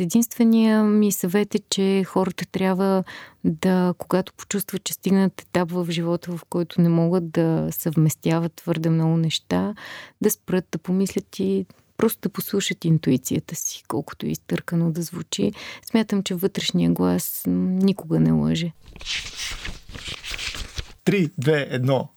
Единствения ми съвет е, че хората трябва да, когато почувстват, че стигнат етап в живота, в който не могат да съвместяват твърде много неща, да спрат, да помислят и просто да послушат интуицията си, колкото изтъркано да звучи. Смятам, че вътрешния глас никога не лъже. 3, 2, 1.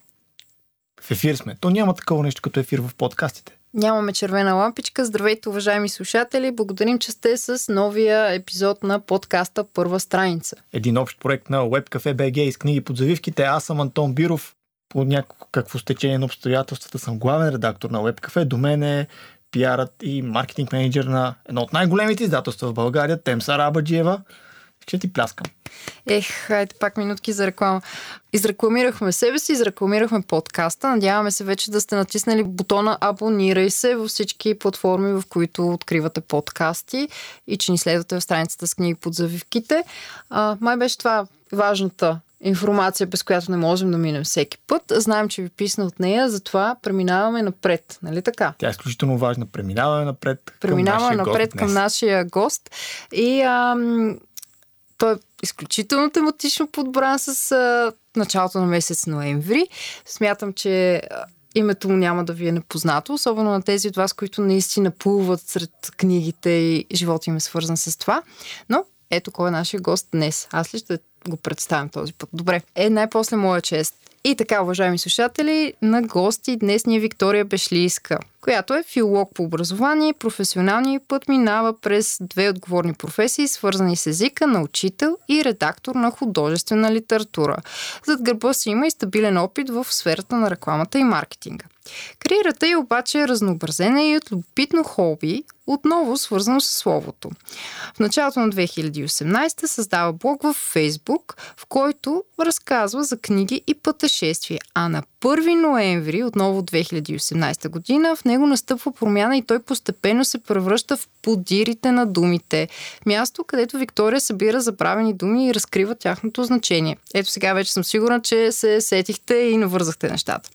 В ефир сме. То няма такова нещо като ефир в подкастите. Нямаме червена лампичка. Здравейте, уважаеми слушатели. Благодарим, че сте с новия епизод на подкаста Първа страница. Един общ проект на WebCafe BG из книги под завивките. Аз съм Антон Биров. По някакво стечение на обстоятелствата съм главен редактор на WebCafe. До мен е пиарът и маркетинг менеджер на едно от най-големите издателства в България, Темса Рабаджиева. Ще ти пляскам. Ех, хайде пак минутки за реклама. Изрекламирахме себе си, изрекламирахме подкаста. Надяваме се вече да сте натиснали бутона Абонирай се във всички платформи, в които откривате подкасти и че ни следвате в страницата с книги под завивките. А, май беше това важната информация, без която не можем да минем всеки път. Знаем, че ви писна от нея, затова преминаваме напред. Нали така? Тя е изключително важна. Преминаваме напред. Преминаваме към напред към нашия гост. И ам, той е изключително тематично подбран с а, началото на месец ноември. Смятам, че името му няма да ви е непознато, особено на тези от вас, които наистина плуват сред книгите и живота им е свързан с това. Но ето кой е нашия гост днес. Аз ли ще го представям този път? Добре. Е най-после моя чест. И така, уважаеми слушатели, на гости днес ни е Виктория Бешлийска, която е филолог по образование. Професионалният път минава през две отговорни професии, свързани с езика на учител и редактор на художествена литература. Зад гърба си има и стабилен опит в сферата на рекламата и маркетинга. Кариерата й обаче е разнообразена и от любопитно хоби, отново свързано с словото. В началото на 2018 създава блог в Фейсбук, в който разказва за книги и пътешествия, а на 1 ноември, отново 2018 година, в него настъпва промяна и той постепенно се превръща в подирите на думите. Място, където Виктория събира забравени думи и разкрива тяхното значение. Ето сега вече съм сигурна, че се сетихте и навързахте нещата.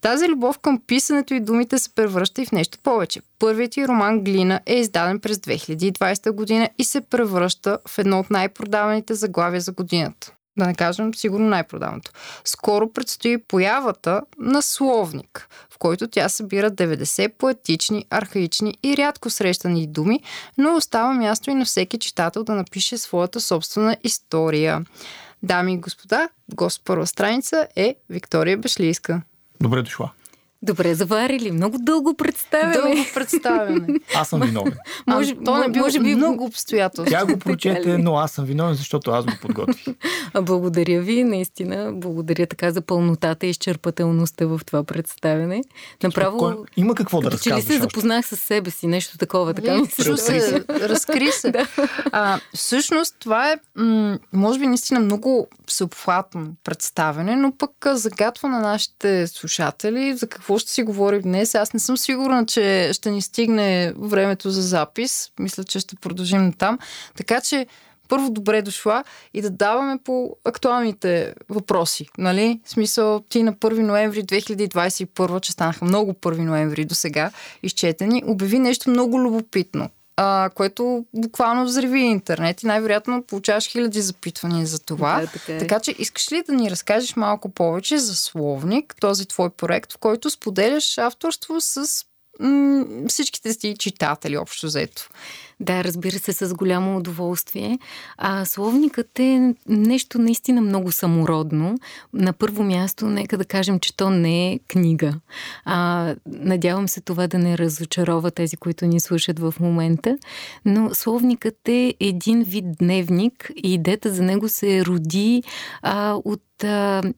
Тази любов към писането и думите се превръща и в нещо повече. Първият ти роман Глина е издаден през 2020 година и се превръща в едно от най-продаваните заглавия за годината да не кажем сигурно най-продаваното. Скоро предстои появата на словник, в който тя събира 90 поетични, архаични и рядко срещани думи, но остава място и на всеки читател да напише своята собствена история. Дами и господа, гост първа страница е Виктория Бешлийска. Добре дошла. Добре заварили. Много дълго представяне. Дълго представяне. Аз съм виновен. може, то не би, може би много обстоятелство. Тя го прочете, но аз съм виновен, защото аз го подготвих. Благодаря ви, наистина. Благодаря така за пълнотата и изчерпателността в това представяне. Направо... Кой... Има какво да разказваш. Че ли се запознах с себе си, нещо такова, така ми се се. Разкри се. да. а, всъщност това е, м- може би наистина много всеобхватно представяне, но пък загатва на нашите слушатели за какво какво ще си говорим днес. Аз не съм сигурна, че ще ни стигне времето за запис. Мисля, че ще продължим там. Така че първо добре дошла и да даваме по актуалните въпроси. Нали? В смисъл, ти на 1 ноември 2021, че станаха много 1 ноември до сега изчетени, обяви нещо много любопитно а, което буквално взриви интернет и най-вероятно получаваш хиляди запитвания за това. Да, така, е. така че искаш ли да ни разкажеш малко повече за Словник, този твой проект, в който споделяш авторство с м- всичките си читатели общо взето? Да, разбира се, с голямо удоволствие. А словникът е нещо наистина много самородно. На първо място, нека да кажем, че то не е книга. А, надявам се това да не разочарова тези, които ни слушат в момента. Но словникът е един вид дневник и идеята за него се роди а, от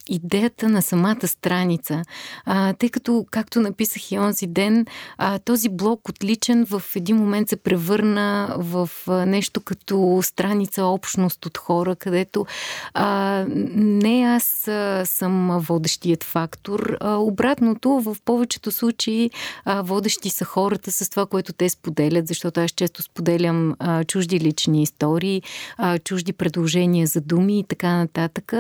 идеята на самата страница. А, тъй като, както написах и онзи ден, а, този блок отличен в един момент се превърна в а, нещо като страница общност от хора, където а, не аз а, съм водещият фактор. А, обратното, в повечето случаи а, водещи са хората с това, което те споделят, защото аз често споделям а, чужди лични истории, а, чужди предложения за думи и така нататък.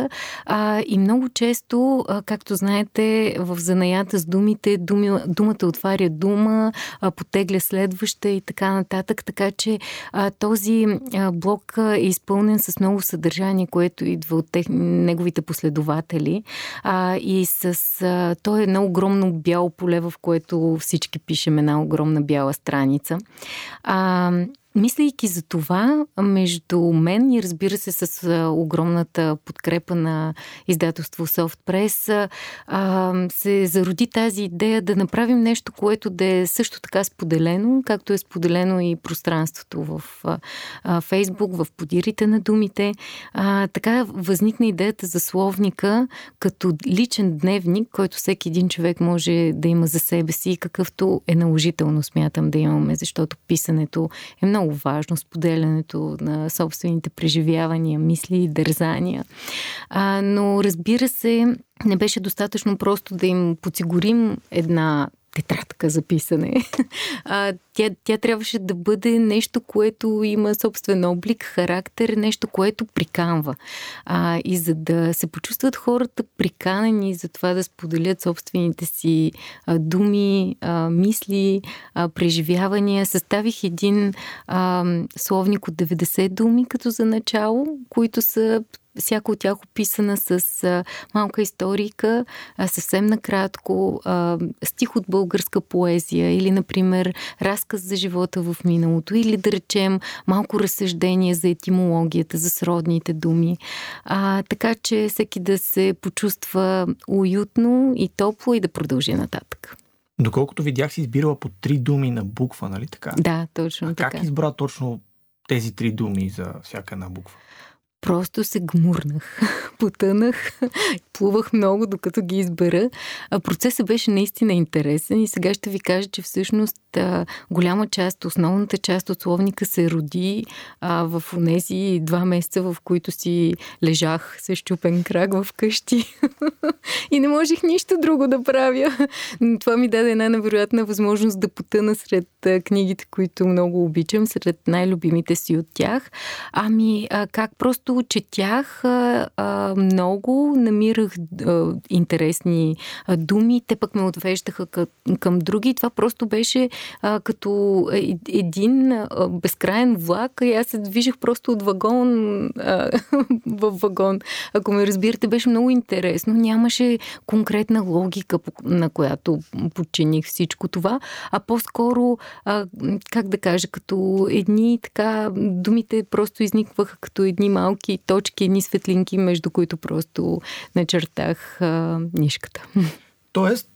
А, и много често, както знаете, в занаята с думите, думи, думата отваря дума, потегля следваща и така нататък. Така че а, този а, блок е изпълнен с много съдържание, което идва от тех, неговите последователи. А, и с... А, той е едно огромно бяло поле, в което всички пишем една огромна бяла страница. А, Мислейки за това, между мен и разбира се с огромната подкрепа на издателство Soft а, се зароди тази идея да направим нещо, което да е също така споделено, както е споделено и пространството в Фейсбук, в подирите на думите. Така възникна идеята за словника като личен дневник, който всеки един човек може да има за себе си, какъвто е наложително смятам да имаме, защото писането е много много важно споделянето на собствените преживявания, мисли и дързания. А, но разбира се, не беше достатъчно просто да им подсигурим една тетрадка за писане. А, тя, тя трябваше да бъде нещо, което има собствен облик, характер, нещо, което приканва. А, и за да се почувстват хората приканени за това да споделят собствените си а, думи, а, мисли, а, преживявания, съставих един а, словник от 90 думи като за начало, които са всяка от тях описана с а, малка историка, а, съвсем накратко, а, стих от българска поезия или, например, разказ за живота в миналото или, да речем, малко разсъждение за етимологията, за сродните думи. А, така че всеки да се почувства уютно и топло и да продължи нататък. Доколкото видях, си избирала по три думи на буква, нали така? Да, точно а така. Как избра точно тези три думи за всяка една буква? Просто се гмурнах, потънах, плувах много, докато ги избера. Процесът беше наистина интересен и сега ще ви кажа, че всъщност голяма част, основната част от словника се роди в тези два месеца, в които си лежах с щупен крак в къщи и не можех нищо друго да правя. Това ми даде една невероятна възможност да потъна сред книгите, които много обичам, сред най-любимите си от тях. Ами, как просто когато четях а, много, намирах а, интересни а, думи, те пък ме отвеждаха към, към други. Това просто беше а, като един а, безкрайен влак и аз се движих просто от вагон в вагон. Ако ме разбирате, беше много интересно. Нямаше конкретна логика, на която подчиних всичко това, а по-скоро, а, как да кажа, като едни така, думите просто изникваха като едни малки малки точки, едни светлинки, между които просто начертах а, нишката. Тоест,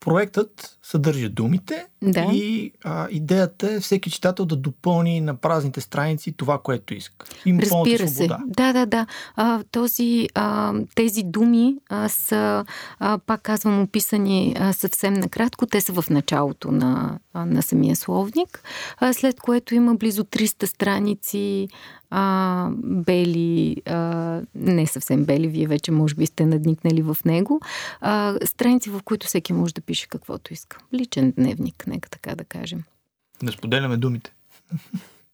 проектът съдържа думите да. и а, идеята е всеки читател да допълни на празните страници това, което иска. Има Разбира се. Да, да, да. А, този, а, тези думи а, са, а, пак казвам, описани а, съвсем накратко. Те са в началото на, а, на самия словник, а, след което има близо 300 страници а, бели, а, не съвсем бели, вие вече може би сте надникнали в него, а, страници, в които всеки може да пише каквото иска. Личен дневник, нека така да кажем. Да споделяме думите.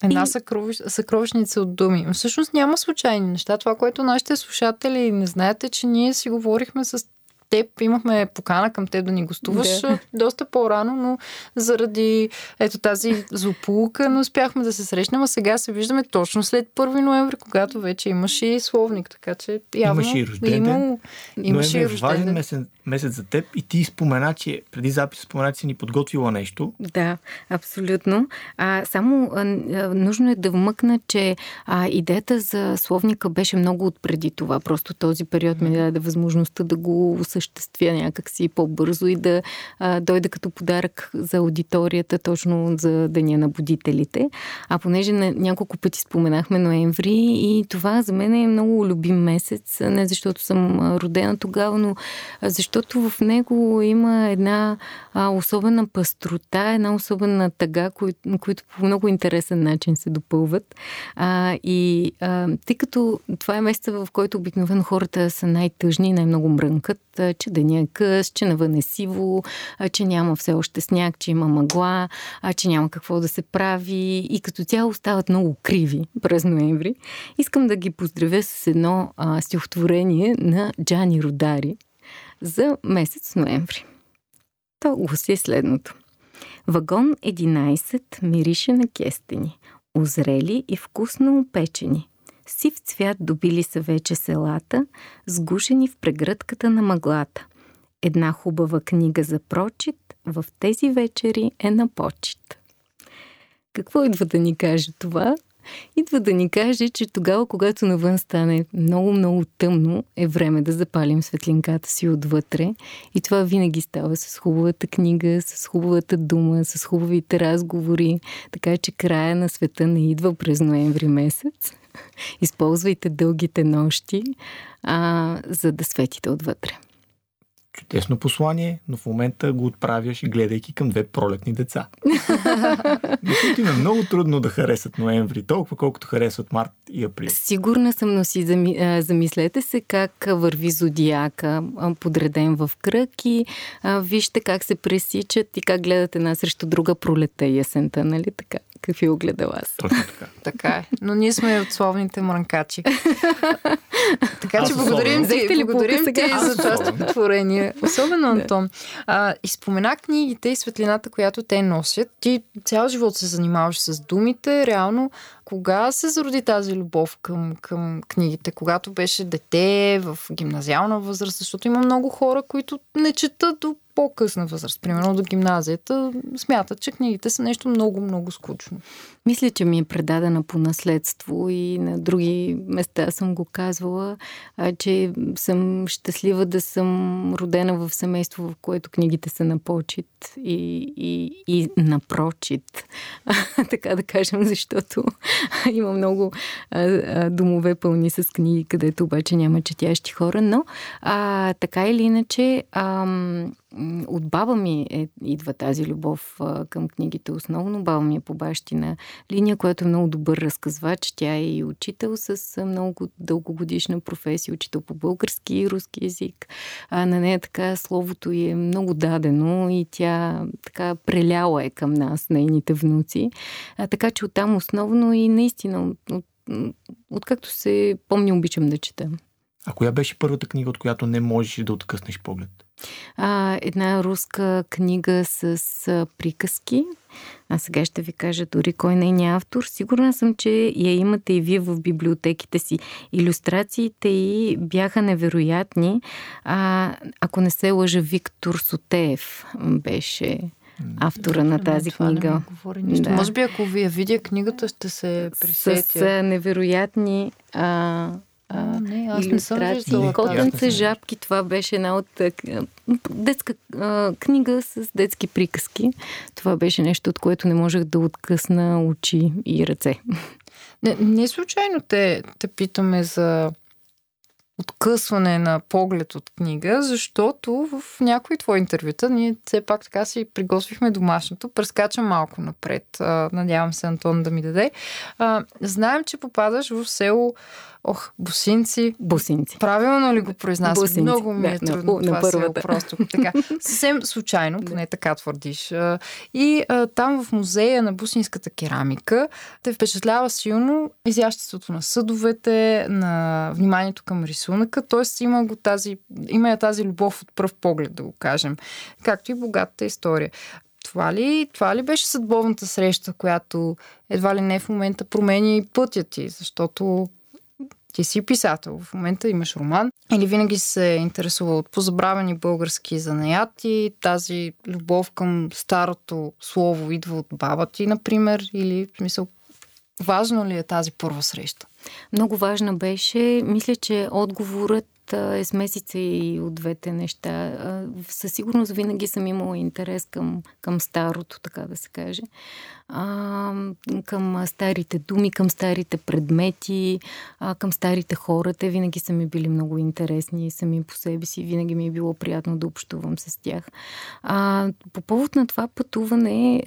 Една съкровищ, съкровищница от думи. Всъщност няма случайни неща. Това, което нашите слушатели не знаете, че ние си говорихме с теб имахме покана към теб да ни гостуваш да. доста по-рано, но заради ето тази злополука не успяхме да се срещнем, а сега се виждаме точно след 1 ноември, когато вече имаш и словник, така че явно имаш и рожден има, имаш и рожден важен месец, месец за теб и ти спомена, че преди запис спомена, че си ни подготвила нещо. Да, абсолютно. А, само а, нужно е да вмъкна, че а, идеята за словника беше много отпреди това. Просто този период ми даде възможността да го осъществя някакси по-бързо и да а, дойде като подарък за аудиторията точно за Деня на будителите. А понеже на няколко пъти споменахме ноември и това за мен е много любим месец, не защото съм родена тогава, но защото в него има една а, особена пастрота, една особена тъга, кои, които по много интересен начин се допълват. А, и а, тъй като това е месеца, в който обикновено хората са най-тъжни, най-много мрънкат, че деня е къс, че навън е сиво, че няма все още сняг, че има мъгла, че няма какво да се прави и като цяло стават много криви през ноември. Искам да ги поздравя с едно а, стихотворение на Джани Родари за месец ноември. То гласи следното. Вагон 11 мирише на кестени. озрели и вкусно опечени. Сив цвят добили са вече селата, сгушени в прегръдката на мъглата. Една хубава книга за прочит в тези вечери е на почет. Какво идва да ни каже това? Идва да ни каже, че тогава, когато навън стане много-много тъмно, е време да запалим светлинката си отвътре. И това винаги става с хубавата книга, с хубавата дума, с хубавите разговори. Така че края на света не идва през ноември месец. Използвайте дългите нощи, а, за да светите отвътре чудесно послание, но в момента го отправяш гледайки към две пролетни деца. които им е много трудно да харесат ноември, толкова колкото харесват март и април. Сигурна съм, но си замислете се как върви зодиака, подреден в кръг и вижте как се пресичат и как гледат една срещу друга пролета и есента, нали така? Какви огледала аз. Точно така. така е. Но ние сме от словните мранкачи. така че благодарим ти, благодарим ти за това стихотворение. Особено Антон. А, и спомена книгите и светлината, която те носят. Ти цял живот се занимаваш с думите. Реално, кога се зароди тази любов към, към книгите? Когато беше дете, в гимназиална възраст? Защото има много хора, които не четат до по-късна възраст, примерно до гимназията, смятат, че книгите са нещо много-много скучно. Мисля, че ми е предадена по наследство и на други места съм го казвала, а, че съм щастлива да съм родена в семейство, в което книгите са на почет и, и, и на прочит, така да кажем, защото има много а, а, домове пълни с книги, където обаче няма четящи хора, но а, така или иначе а, от баба ми е, идва тази любов а, към книгите основно. Баба ми е по бащина линия, която е много добър разказвач. Тя е и учител с много дългогодишна професия, учител по български и руски язик. А, на нея така словото е много дадено и тя така преляла е към нас, нейните внуци. А, така че оттам основно и наистина, от, от, откакто се помня, обичам да чета. А коя беше първата книга, от която не можеш да откъснеш поглед? А, една руска книга с а, приказки. А сега ще ви кажа дори кой не е автор. Сигурна съм, че я имате и вие в библиотеките си. Иллюстрациите и бяха невероятни. А, ако не се лъжа, Виктор Сотеев беше автора на тази това книга. Не да. Може би ако ви я видя книгата, ще се присетя. С невероятни а, а, не, аз не съм виждала. Котенце, жабки, това беше една от детска а, книга с детски приказки. Това беше нещо, от което не можех да откъсна очи и ръце. Не, не случайно те, те питаме за откъсване на поглед от книга, защото в някои твои интервюта ние все пак така си приготвихме домашното. Прескачам малко напред. Надявам се Антон да ми даде. Знаем, че попадаш в село Ох, бусинци. Бусинци. Правилно ли го произнасям? Бусинци. Много ми е да, трудно на, това на първата. просто. Така, съвсем случайно, поне така твърдиш. И а, там в музея на бусинската керамика те впечатлява силно изяществото на съдовете, на вниманието към рисунъка, т.е. има го тази, има я тази любов от пръв поглед, да го кажем, както и богатата история. Това ли, това ли беше съдбовната среща, която едва ли не в момента промени пътя ти, защото ти си писател, в момента имаш роман. Или винаги се е интересувал от позабравени български занаяти, тази любов към старото слово идва от баба ти, например, или в смисъл, важно ли е тази първа среща? Много важна беше. Мисля, че отговорът е смесица и от двете неща. Със сигурност винаги съм имала интерес към, към старото, така да се каже а, към старите думи, към старите предмети, а, към старите хора. Те винаги са ми били много интересни сами по себе си. Винаги ми е било приятно да общувам с тях. А, по повод на това пътуване,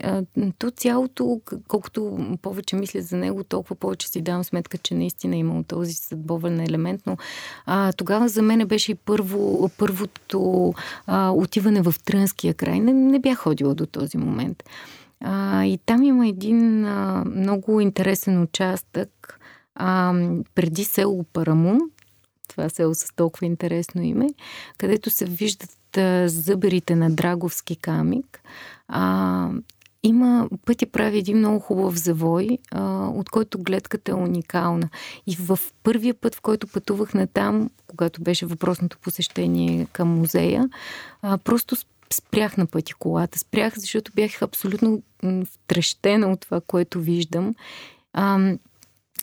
то цялото, колкото повече мисля за него, толкова повече си давам сметка, че наистина е имал този съдбовен елемент. Но а, тогава за мен беше и първо, първото а, отиване в Трънския край. Не, не бях ходила до този момент. А, и там има един а, много интересен участък а, преди село Парамун, това село с толкова интересно име, където се виждат а, зъберите на Драговски камик. А, има, пътя прави един много хубав завой, а, от който гледката е уникална. И в първия път, в който пътувах на там, когато беше въпросното посещение към музея, а, просто спрях на пъти колата. Спрях, защото бях абсолютно втрещена от това, което виждам. А,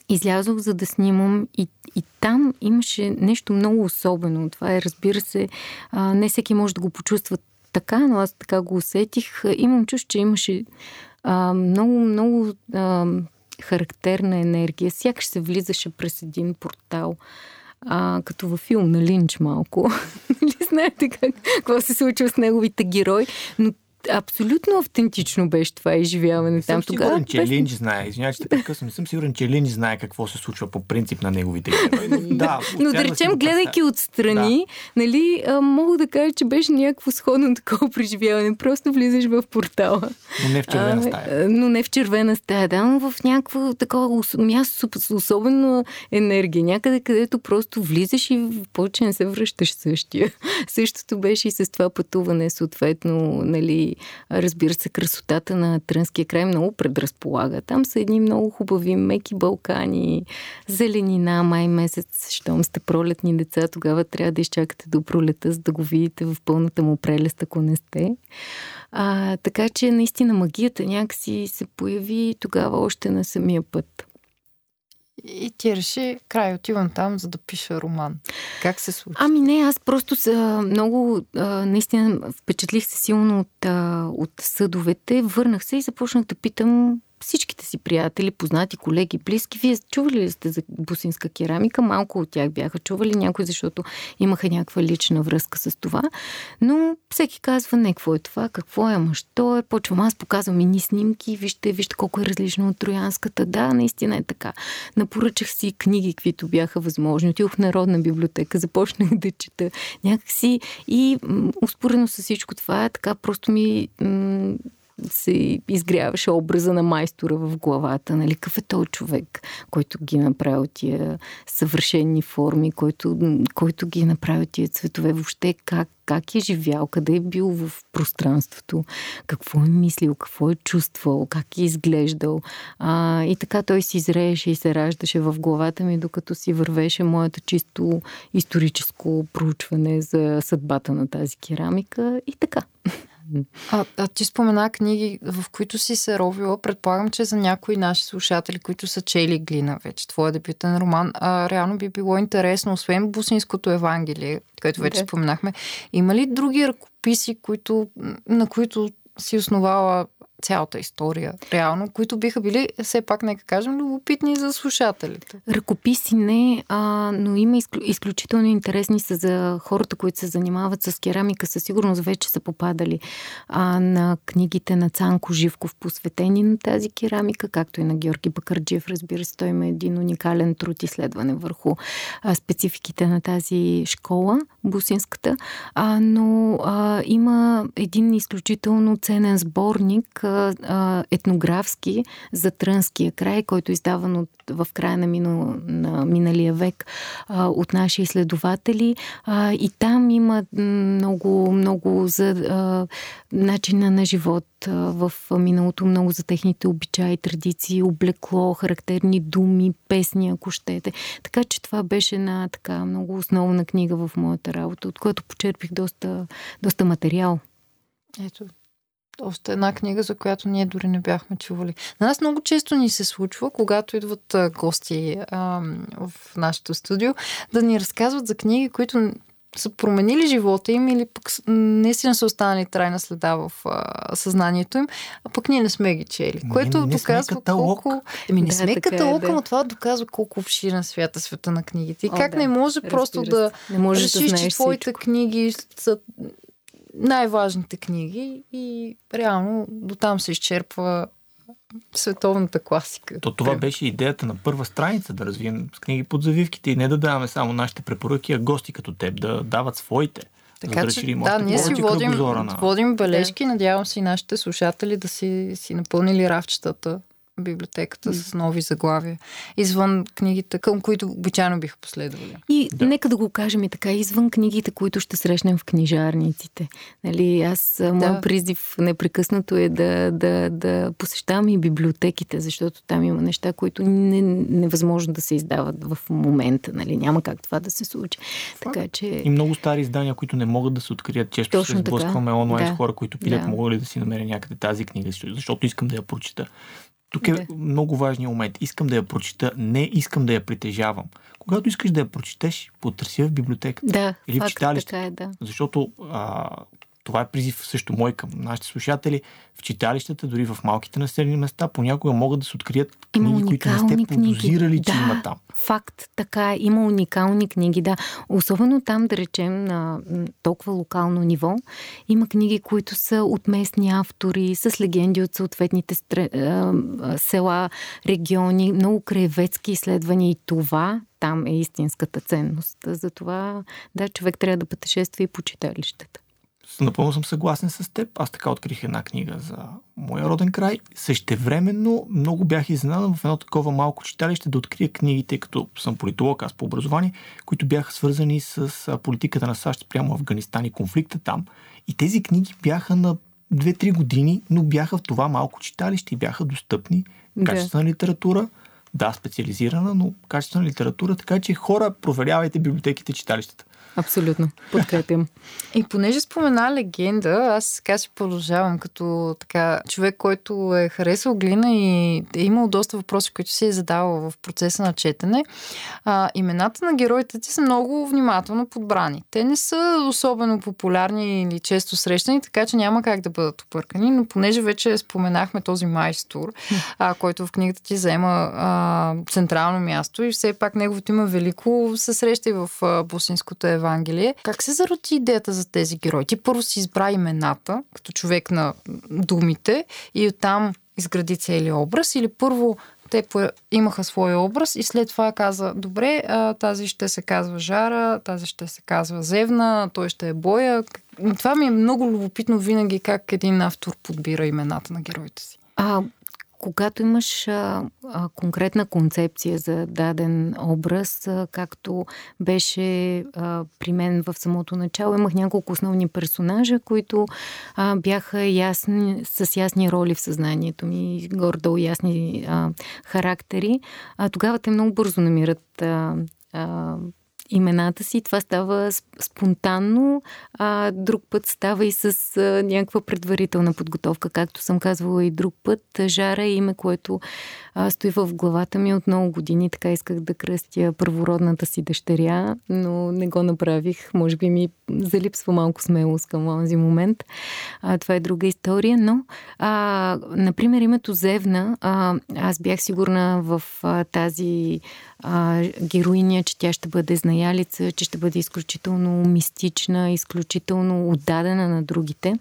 излязох за да снимам и, и там имаше нещо много особено. Това е, разбира се, а, не всеки може да го почувства така, но аз така го усетих. Имам чувство, че имаше а, много, много а, характерна енергия. Сякаш се влизаше през един портал. А, като във филм на Линч малко. Нали знаете как, какво се случва с неговите герои, но абсолютно автентично беше това изживяване не там. Съм тогава, сигурен, че без... Линч знае. Извинявай, че така не съм сигурен, че Линч знае какво се случва по принцип на неговите герои. Да, но да речем, гледайки отстрани, да. нали, а, мога да кажа, че беше някакво сходно такова преживяване. Просто влизаш в портала. Но не в червена стая. А, но не в червена стая, да, но в някакво такова място с особена енергия. Някъде, където просто влизаш и повече не се връщаш същия. Същото беше и с това пътуване, съответно, нали, разбира се, красотата на Трънския край много предразполага. Там са едни много хубави меки Балкани, зеленина, май месец, щом сте пролетни деца, тогава трябва да изчакате до пролета, за да го видите в пълната му прелест, ако не сте. А, така че наистина магията някакси се появи тогава още на самия път. И ти реши, край, отивам там, за да пиша роман. Как се случи? Ами не, аз просто са много, наистина впечатлих се силно от, от съдовете. Върнах се и започнах да питам всичките си приятели, познати, колеги, близки. Вие чували ли сте за бусинска керамика? Малко от тях бяха чували някой, защото имаха някаква лична връзка с това. Но всеки казва, не, какво е това, какво е, ама що е. Почвам аз, показвам и ни снимки, вижте, вижте колко е различно от троянската. Да, наистина е така. Напоръчах си книги, каквито бяха възможни. Отидох в Народна библиотека, започнах да чета някакси и успоредно с всичко това, така просто ми м- се изгряваше образа на майстора в главата. Нали? Какъв е този човек, който ги е направил тия съвършени форми, който, който ги е направил тия цветове? Въобще как, как е живял, къде е бил в пространството, какво е мислил, какво е чувствал, как е изглеждал. А, и така той си изрееше и се раждаше в главата ми, докато си вървеше моето чисто историческо проучване за съдбата на тази керамика и така. А, а ти спомена книги, в които си се ровила. Предполагам, че за някои наши слушатели, които са чели Глина вече, твоя дебютен роман, а, реално би било интересно, освен Бусинското Евангелие, което вече да. споменахме, има ли други ръкописи, които, на които си основала цялата история, реално, които биха били, все пак, нека кажем, любопитни за слушателите. Ръкописи не, а, но има изклю, изключително интересни са за хората, които се занимават с керамика. Със сигурност вече са попадали а, на книгите на Цанко Живков, посветени на тази керамика, както и на Георги Бакарджиев. Разбира се, той има един уникален труд изследване върху а, спецификите на тази школа, бусинската. А, но а, има един изключително ценен сборник етнографски за Трънския край, който е издаван от, в края на, минал, на миналия век от наши изследователи. И там има много, много за начина на живот в миналото, много за техните обичаи, традиции, облекло, характерни думи, песни, ако щете. Така че това беше една така много основна книга в моята работа, от която почерпих доста, доста материал. Ето, още една книга, за която ние дори не бяхме чували. На нас много често ни се случва, когато идват гости а, в нашето студио, да ни разказват за книги, които са променили живота им или пък наистина са останали трайна следа в а, съзнанието им, а пък ние не сме ги чели. Което не, не доказва колко... Еми не да, сме е, каталог, да. но това доказва колко обширен свята света на книгите. И О, как да. не може просто да не може решиш, да че твоите всичко. книги са най-важните книги и реално до там се изчерпва световната класика. То това беше идеята на първа страница, да развием с книги под завивките и не да даваме само нашите препоръки, а гости като теб да дават своите. Така да че, да, ние си водим, на... водим бележки. Да. Надявам се и нашите слушатели да си, си напълнили равчетата библиотеката с нови заглавия. Извън книгите, към които обичайно биха последвали. И да. нека да го кажем и така, извън книгите, които ще срещнем в книжарниците. Нали, аз, да. моят призив непрекъснато е да, да, да посещавам и библиотеките, защото там има неща, които не, невъзможно да се издават в момента. Нали, няма как това да се случи. Така, че... И много стари издания, които не могат да се открият. Често Точно се сблъскваме онлайн да. с хора, които питат, да. мога ли да си намеря някъде тази книга, защото искам да я прочита. Тук е да. много важният момент. Искам да я прочита, не искам да я притежавам. Когато искаш да я прочетеш, потърси в библиотеката. Да, или в читалището. Така е, да. Защото а, това е призив също мой към нашите слушатели. В читалищата, дори в малките населени места, понякога могат да се открият книги, има които не сте подозирали, че да, има там. Факт, така е. Има уникални книги, да. Особено там, да речем, на толкова локално ниво, има книги, които са от местни автори, с легенди от съответните стре, села, региони, много краеведски изследвания и това там е истинската ценност. Затова, да, човек трябва да пътешества и по читалищата. Напълно съм съгласен с теб. Аз така открих една книга за моя роден край. Същевременно много бях изненадан в едно такова малко читалище да открия книгите, като съм политолог, аз по образование, които бяха свързани с политиката на САЩ прямо Афганистан и конфликта там. И тези книги бяха на 2-3 години, но бяха в това малко читалище и бяха достъпни. Качествена литература, да, специализирана, но качествена литература, така че хора, проверявайте библиотеките, читалищата. Абсолютно. Подкрепям. И понеже спомена легенда, аз така си продължавам като така човек, който е харесал глина и е имал доста въпроси, които си е задавал в процеса на четене. А, имената на героите ти са много внимателно подбрани. Те не са особено популярни или често срещани, така че няма как да бъдат опъркани, но понеже вече споменахме този майстор, а, който в книгата ти заема а, централно място и все пак неговото има велико се среща и в а, Босинското Евангелие. Как се зароди идеята за тези герои? Ти първо си избра имената, като човек на думите, и оттам изгради цели образ, или първо те имаха своя образ и след това каза, добре, тази ще се казва Жара, тази ще се казва Зевна, той ще е Боя. Това ми е много любопитно винаги как един автор подбира имената на героите си. А, когато имаш а, а, конкретна концепция за даден образ, а, както беше а, при мен в самото начало, имах няколко основни персонажа, които а, бяха ясни, с ясни роли в съзнанието ми, гордо ясни а, характери. А, тогава те много бързо намират а, а, имената си. Това става спонтанно, а друг път става и с а, някаква предварителна подготовка. Както съм казвала и друг път, Жара е име, което а, стои в главата ми от много години. Така исках да кръстя първородната си дъщеря, но не го направих. Може би ми залипсва малко смелост към този момент. А, това е друга история, но а, например името Зевна, а, аз бях сигурна в а, тази а, героиня, че тя ще бъде знаялица, че ще бъде изключително мистична, изключително отдадена на другите.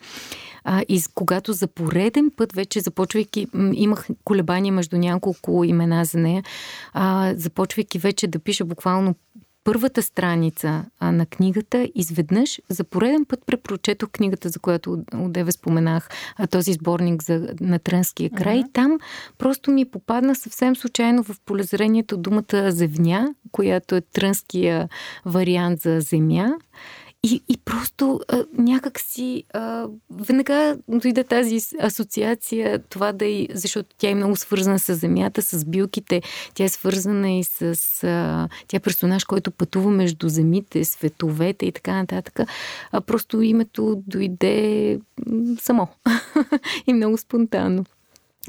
А, и когато за пореден път вече започвайки, имах колебания между няколко имена за нея, а, започвайки вече да пиша буквално първата страница а, на книгата, изведнъж за пореден път препрочетох книгата, за която отдеве споменах, а, този сборник за, на Трънския край. Uh-huh. Там просто ми попадна съвсем случайно в полезрението думата зевня, която е трънския вариант за земя. И, и просто а, някак си а, веднага дойде тази асоциация, това да и, защото тя е много свързана с земята, с билките, тя е свързана и с... А, тя е персонаж, който пътува между земите, световете и така нататък. А просто името дойде само и много спонтанно.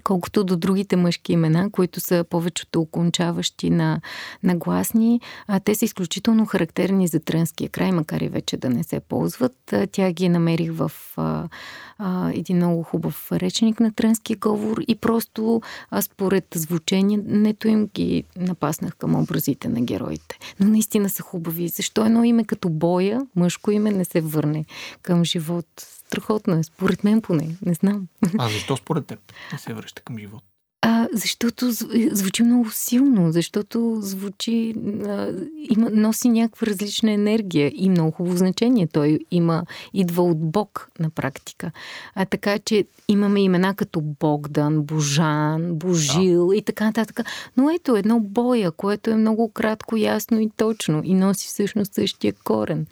Колкото до другите мъжки имена, които са повечето окончаващи на, на гласни, а, те са изключително характерни за трънския край, макар и вече да не се ползват. Тя ги намерих в а, а, един много хубав речник на трънския говор и просто а, според звучението им ги напаснах към образите на героите. Но наистина са хубави. Защо едно име като боя, мъжко име, не се върне към живот? Страхотно е, според мен поне. Не знам. А защо според теб не се връща към живот? А, защото звучи много силно, защото звучи, а, има, носи някаква различна енергия и много хубаво значение. Той има, идва от Бог на практика. А така че имаме имена като Богдан, Божан, Божил да. и така нататък. Но ето едно боя, което е много кратко, ясно и точно и носи всъщност същия корен.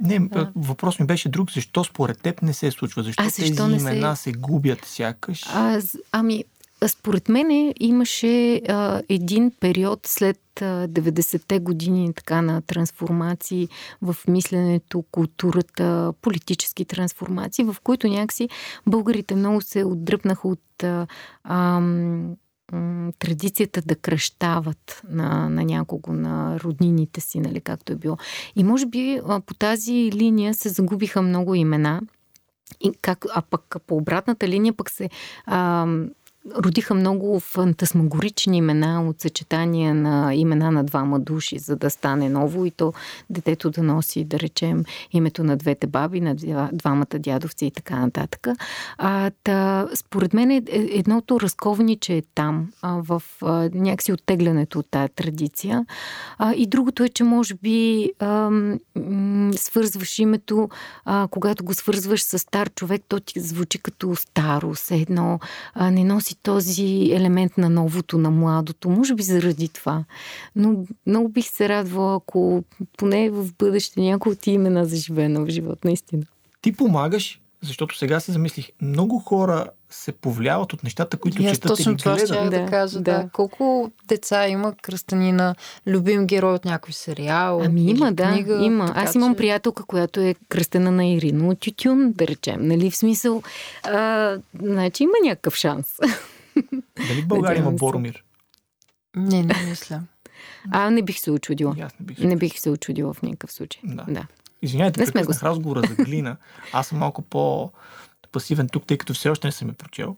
Не, а. въпрос ми беше друг. Защо според теб не се случва? Защо, а, защо тези имена се... се губят сякаш? А, ами, според мен имаше а, един период след 90-те години така на трансформации в мисленето, културата, политически трансформации, в които някакси българите много се отдръпнаха от а, традицията да кръщават на, на някого, на роднините си, нали, както е било. И може би по тази линия се загубиха много имена. И как, а пък по обратната линия пък се а, родиха много фантасмагорични имена от съчетания на имена на двама души, за да стане ново и то детето да носи, да речем, името на двете баби, на двамата дядовци и така нататък. А, та, според мен е, е, едното разковниче е там, а, в а, някакси оттеглянето от тая традиция. А, и другото е, че може би а, м- свързваш името, а, когато го свързваш с стар човек, то ти звучи като старо, все едно а, не носи този елемент на новото, на младото. Може би заради това. Но много бих се радвала, ако поне в бъдеще някои от имена заживена в живот, наистина. Ти помагаш, защото сега се замислих, много хора се повлияват от нещата, които и четат точно или това гледат. Ще да, кажа, да. да. Колко деца има кръстани на любим герой от някой сериал? Ами има, да, книга, има. Аз имам че... приятелка, която е кръстена на Ирина от Тютюн, да речем. Нали, в смисъл, а, значи има някакъв шанс. Дали в България има Боромир? Не, не мисля. А, не бих се очудила. Не бих, се... не бих се очудила в никакъв случай. Да. да. Извинявайте, не прекъснах го... разговора за глина. Аз съм малко по-пасивен тук, тъй като все още не съм я прочел.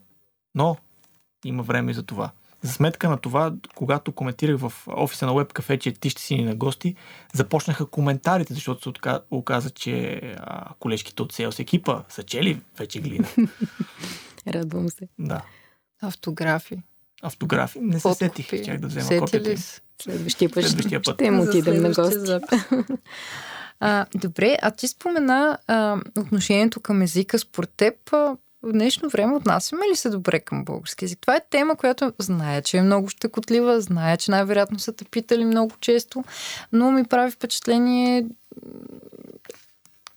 Но има време за това. За сметка на това, когато коментирах в офиса на Web Cafe, че ти ще си ни на гости, започнаха коментарите, защото се оказа, че а, колежките от Sales екипа са чели вече глина. Радвам се. Да. Автографи. Автографи. Не се Подкупи. сетих, чак да взема копията. Следващия път, Следващия път. ще му отидем на гости. а, добре, а ти спомена а, отношението към езика. Според теб а, в днешно време отнасяме ли се добре към български язик? Това е тема, която зная, че е много щекотлива, зная, че най-вероятно са те питали много често, но ми прави впечатление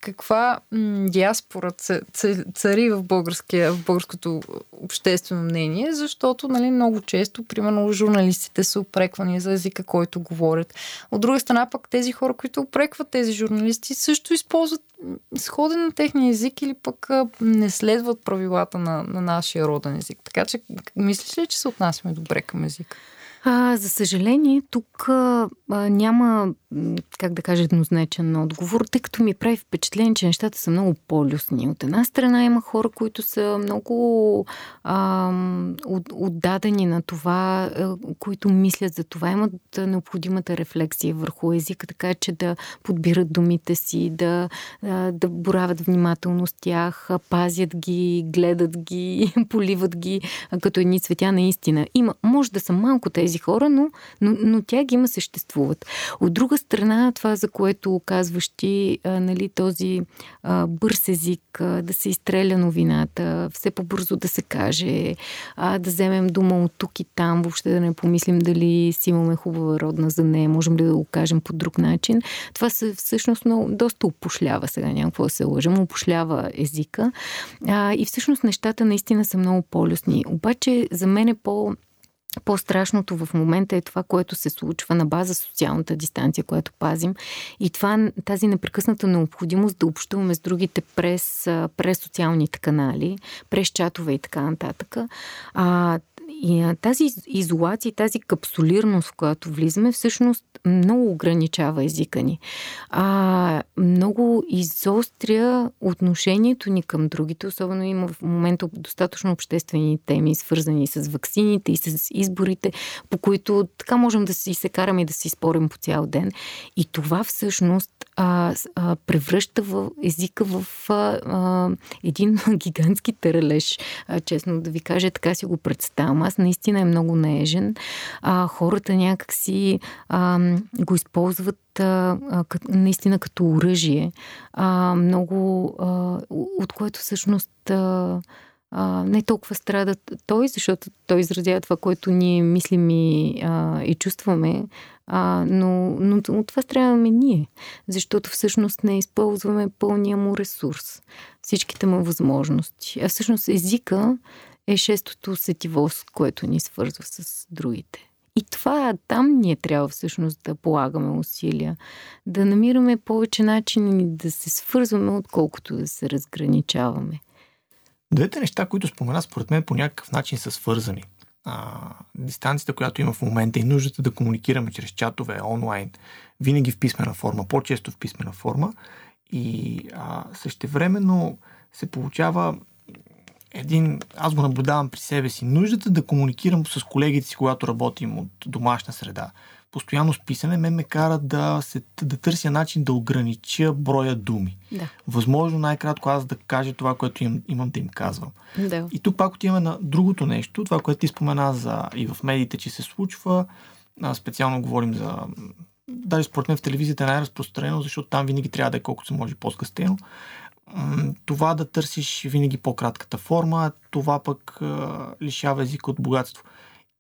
каква м- диаспора цари в, българския, в българското обществено мнение, защото нали, много често, примерно, журналистите са опреквани за езика, който говорят. От друга страна, пък тези хора, които опрекват тези журналисти, също използват сходен на техния език или пък не следват правилата на, на нашия роден език. Така че, мислиш ли, че се отнасяме добре към езика? А, за съжаление, тук а, няма, как да кажа, еднозначен отговор, тъй като ми прави впечатление, че нещата са много по-люсни. От една страна има хора, които са много а, отдадени на това, а, които мислят за това, имат необходимата рефлексия върху езика, така че да подбират думите си, да, а, да боравят внимателно с тях, пазят ги, гледат ги, поливат ги като едни цветя наистина. Има, може да са малко тези тези хора, но, но, но тя ги има, съществуват. От друга страна, това, за което казваш ти, а, нали, този а, бърз език, а, да се изстреля новината, все по-бързо да се каже, а, да вземем дума от тук и там, въобще да не помислим дали си имаме хубава родна за нея, можем ли да го кажем по друг начин. Това се всъщност много, доста опошлява сега, няма какво да се лъжим, опошлява езика. А, и всъщност нещата наистина са много по-лесни. Обаче за мен е по- по-страшното в момента е това, което се случва на база социалната дистанция, която пазим. И това, тази непрекъсната необходимост да общуваме с другите през, през социалните канали, през чатове и така нататък. А, и тази изолация, тази капсулирност, в която влизаме, всъщност много ограничава езика ни. А, много изостря отношението ни към другите, особено има в момента достатъчно обществени теми, свързани с ваксините и с изборите, по които така можем да си се караме и да си спорим по цял ден. И това всъщност а, а, превръща в езика в а, а, един гигантски терележ, а, честно да ви кажа, така си го представям аз наистина е много нежен. А, хората някакси а, го използват а, а, наистина като оръжие. А, много, а, от което всъщност а, а, не толкова страда той, защото той изразява това, което ние мислим и, а, и чувстваме, а, но, но от това страдаме ние, защото всъщност не използваме пълния му ресурс, всичките му възможности. А всъщност езика е шестото сетиво, което ни свързва с другите. И това там ние трябва всъщност да полагаме усилия, да намираме повече начини да се свързваме, отколкото да се разграничаваме. Двете неща, които спомена, според мен по някакъв начин са свързани. А, дистанцията, която има в момента и нуждата да комуникираме чрез чатове, онлайн, винаги в писмена форма, по-често в писмена форма. И а, същевременно се получава един, аз го наблюдавам при себе си, нуждата да комуникирам с колегите си, когато работим от домашна среда. Постоянно с писане ме ме кара да, се, да търся начин да огранича броя думи. Да. Възможно най-кратко аз да кажа това, което имам, имам да им казвам. Да. И тук пак отиваме на другото нещо, това, което ти спомена за, и в медиите, че се случва. А, специално говорим за даже според мен в телевизията е най-разпространено, защото там винаги трябва да е колкото се може по-скъстено това да търсиш винаги по-кратката форма, това пък лишава език от богатство.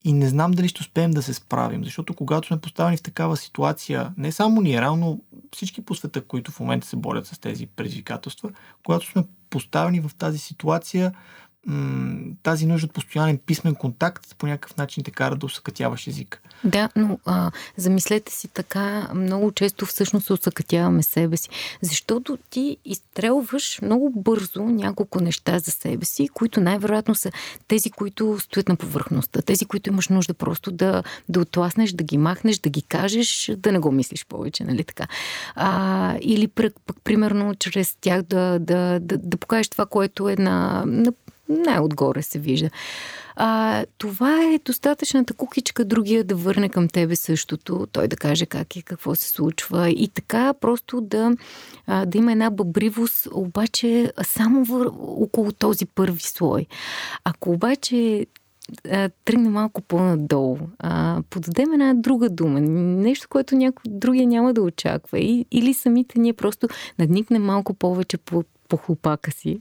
И не знам дали ще успеем да се справим, защото когато сме поставени в такава ситуация, не само ние, реално всички по света, които в момента се борят с тези предизвикателства, когато сме поставени в тази ситуация, тази нужда от постоянен писмен контакт по някакъв начин те кара да усъкътяваш език. Да, но а, замислете си така, много често всъщност усъкътяваме себе си, защото ти изстрелваш много бързо няколко неща за себе си, които най-вероятно са тези, които стоят на повърхността, тези, които имаш нужда просто да, да отласнеш, да ги махнеш, да ги кажеш, да не го мислиш повече, нали така. А, или пък, пък примерно чрез тях да, да, да, да покажеш това, което е на, на най-отгоре се вижда. А, това е достатъчната кукичка другия да върне към тебе същото, той да каже как е, какво се случва и така просто да, а, да има една бъбривост, обаче само вър... около този първи слой. Ако обаче тръгне малко по-надолу, а, подадем една друга дума, нещо, което някой другия няма да очаква и, или самите ние просто надникнем малко повече по по хлопака си,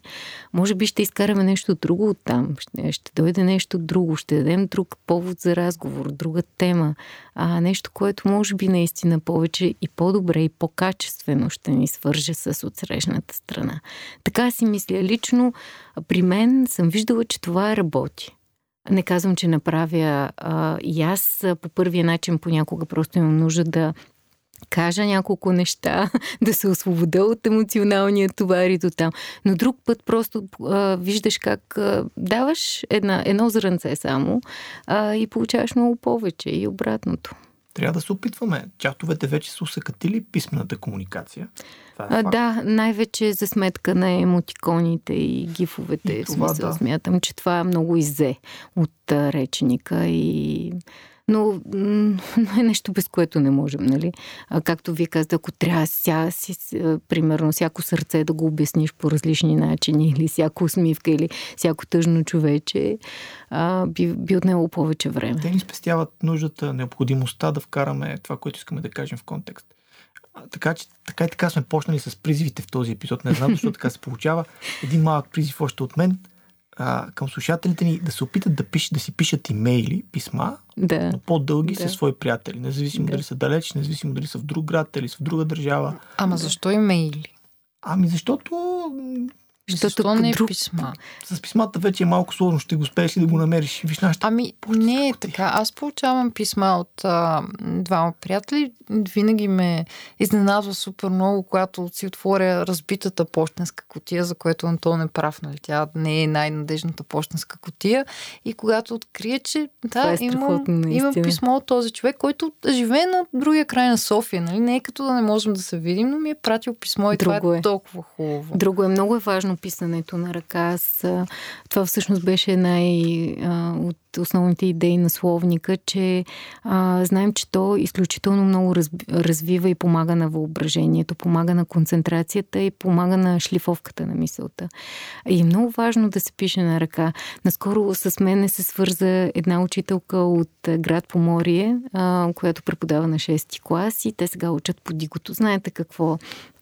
може би ще изкараме нещо друго оттам. Ще, ще дойде нещо друго, ще дадем друг повод за разговор, друга тема. А, нещо, което може би наистина повече и по-добре и по-качествено ще ни свърже с отсрещната страна. Така си мисля. Лично при мен съм виждала, че това работи. Не казвам, че направя а, и аз по първия начин понякога просто имам нужда да кажа няколко неща, да се освобода от емоционалния товар и до там. Но друг път просто а, виждаш как а, даваш една, едно зранце само а, и получаваш много повече и обратното. Трябва да се опитваме. Чатовете вече са усъкатили писмената комуникация. Това е а, да, най-вече за сметка на емотиконите и гифовете. И това, смисъл, да. смятам, че това много изе от речника и но, но е нещо, без което не можем, нали? А, както вие казвате, ако трябва ся, си, примерно, всяко сърце да го обясниш по различни начини, или всяко усмивка, или всяко тъжно човече, а, би, би отнело повече време. Те ни спестяват нуждата, необходимостта да вкараме това, което искаме да кажем в контекст. Така, че, така и така сме почнали с призивите в този епизод. Не знам защо така се получава. Един малък призив още от мен – а, към слушателите ни да се опитат да, пиш, да си пишат имейли, писма, да. но по-дълги да. със свои приятели. Независимо да. дали са далеч, независимо дали са в друг град или са в друга държава. Ама защо имейли? Ами защото защото не е друг... писма? С писмата вече е малко сложно. Ще го успееш ли да го намериш? Виж нашата... Ами, не е така. Аз получавам писма от а, двама приятели. Винаги ме изненадва супер много, когато си отворя разбитата почтенска котия, за което Антон е прав. Нали? Тя не е най-надежната почтенска котия. И когато открия, че да, е имам, имам писмо от този човек, който живее на другия край на София. Нали? Не е като да не можем да се видим, но ми е пратил писмо и Друго това е, е толкова хубаво. Друго е. Много е важно писането на ръка. Аз, това всъщност беше най... От основните идеи на словника, че а, знаем, че то изключително много развива и помага на въображението, помага на концентрацията и помага на шлифовката на мисълта. И е много важно да се пише на ръка. Наскоро с мен се свърза една учителка от град Поморие, а, която преподава на 6 клас и те сега учат по дигото. Знаете какво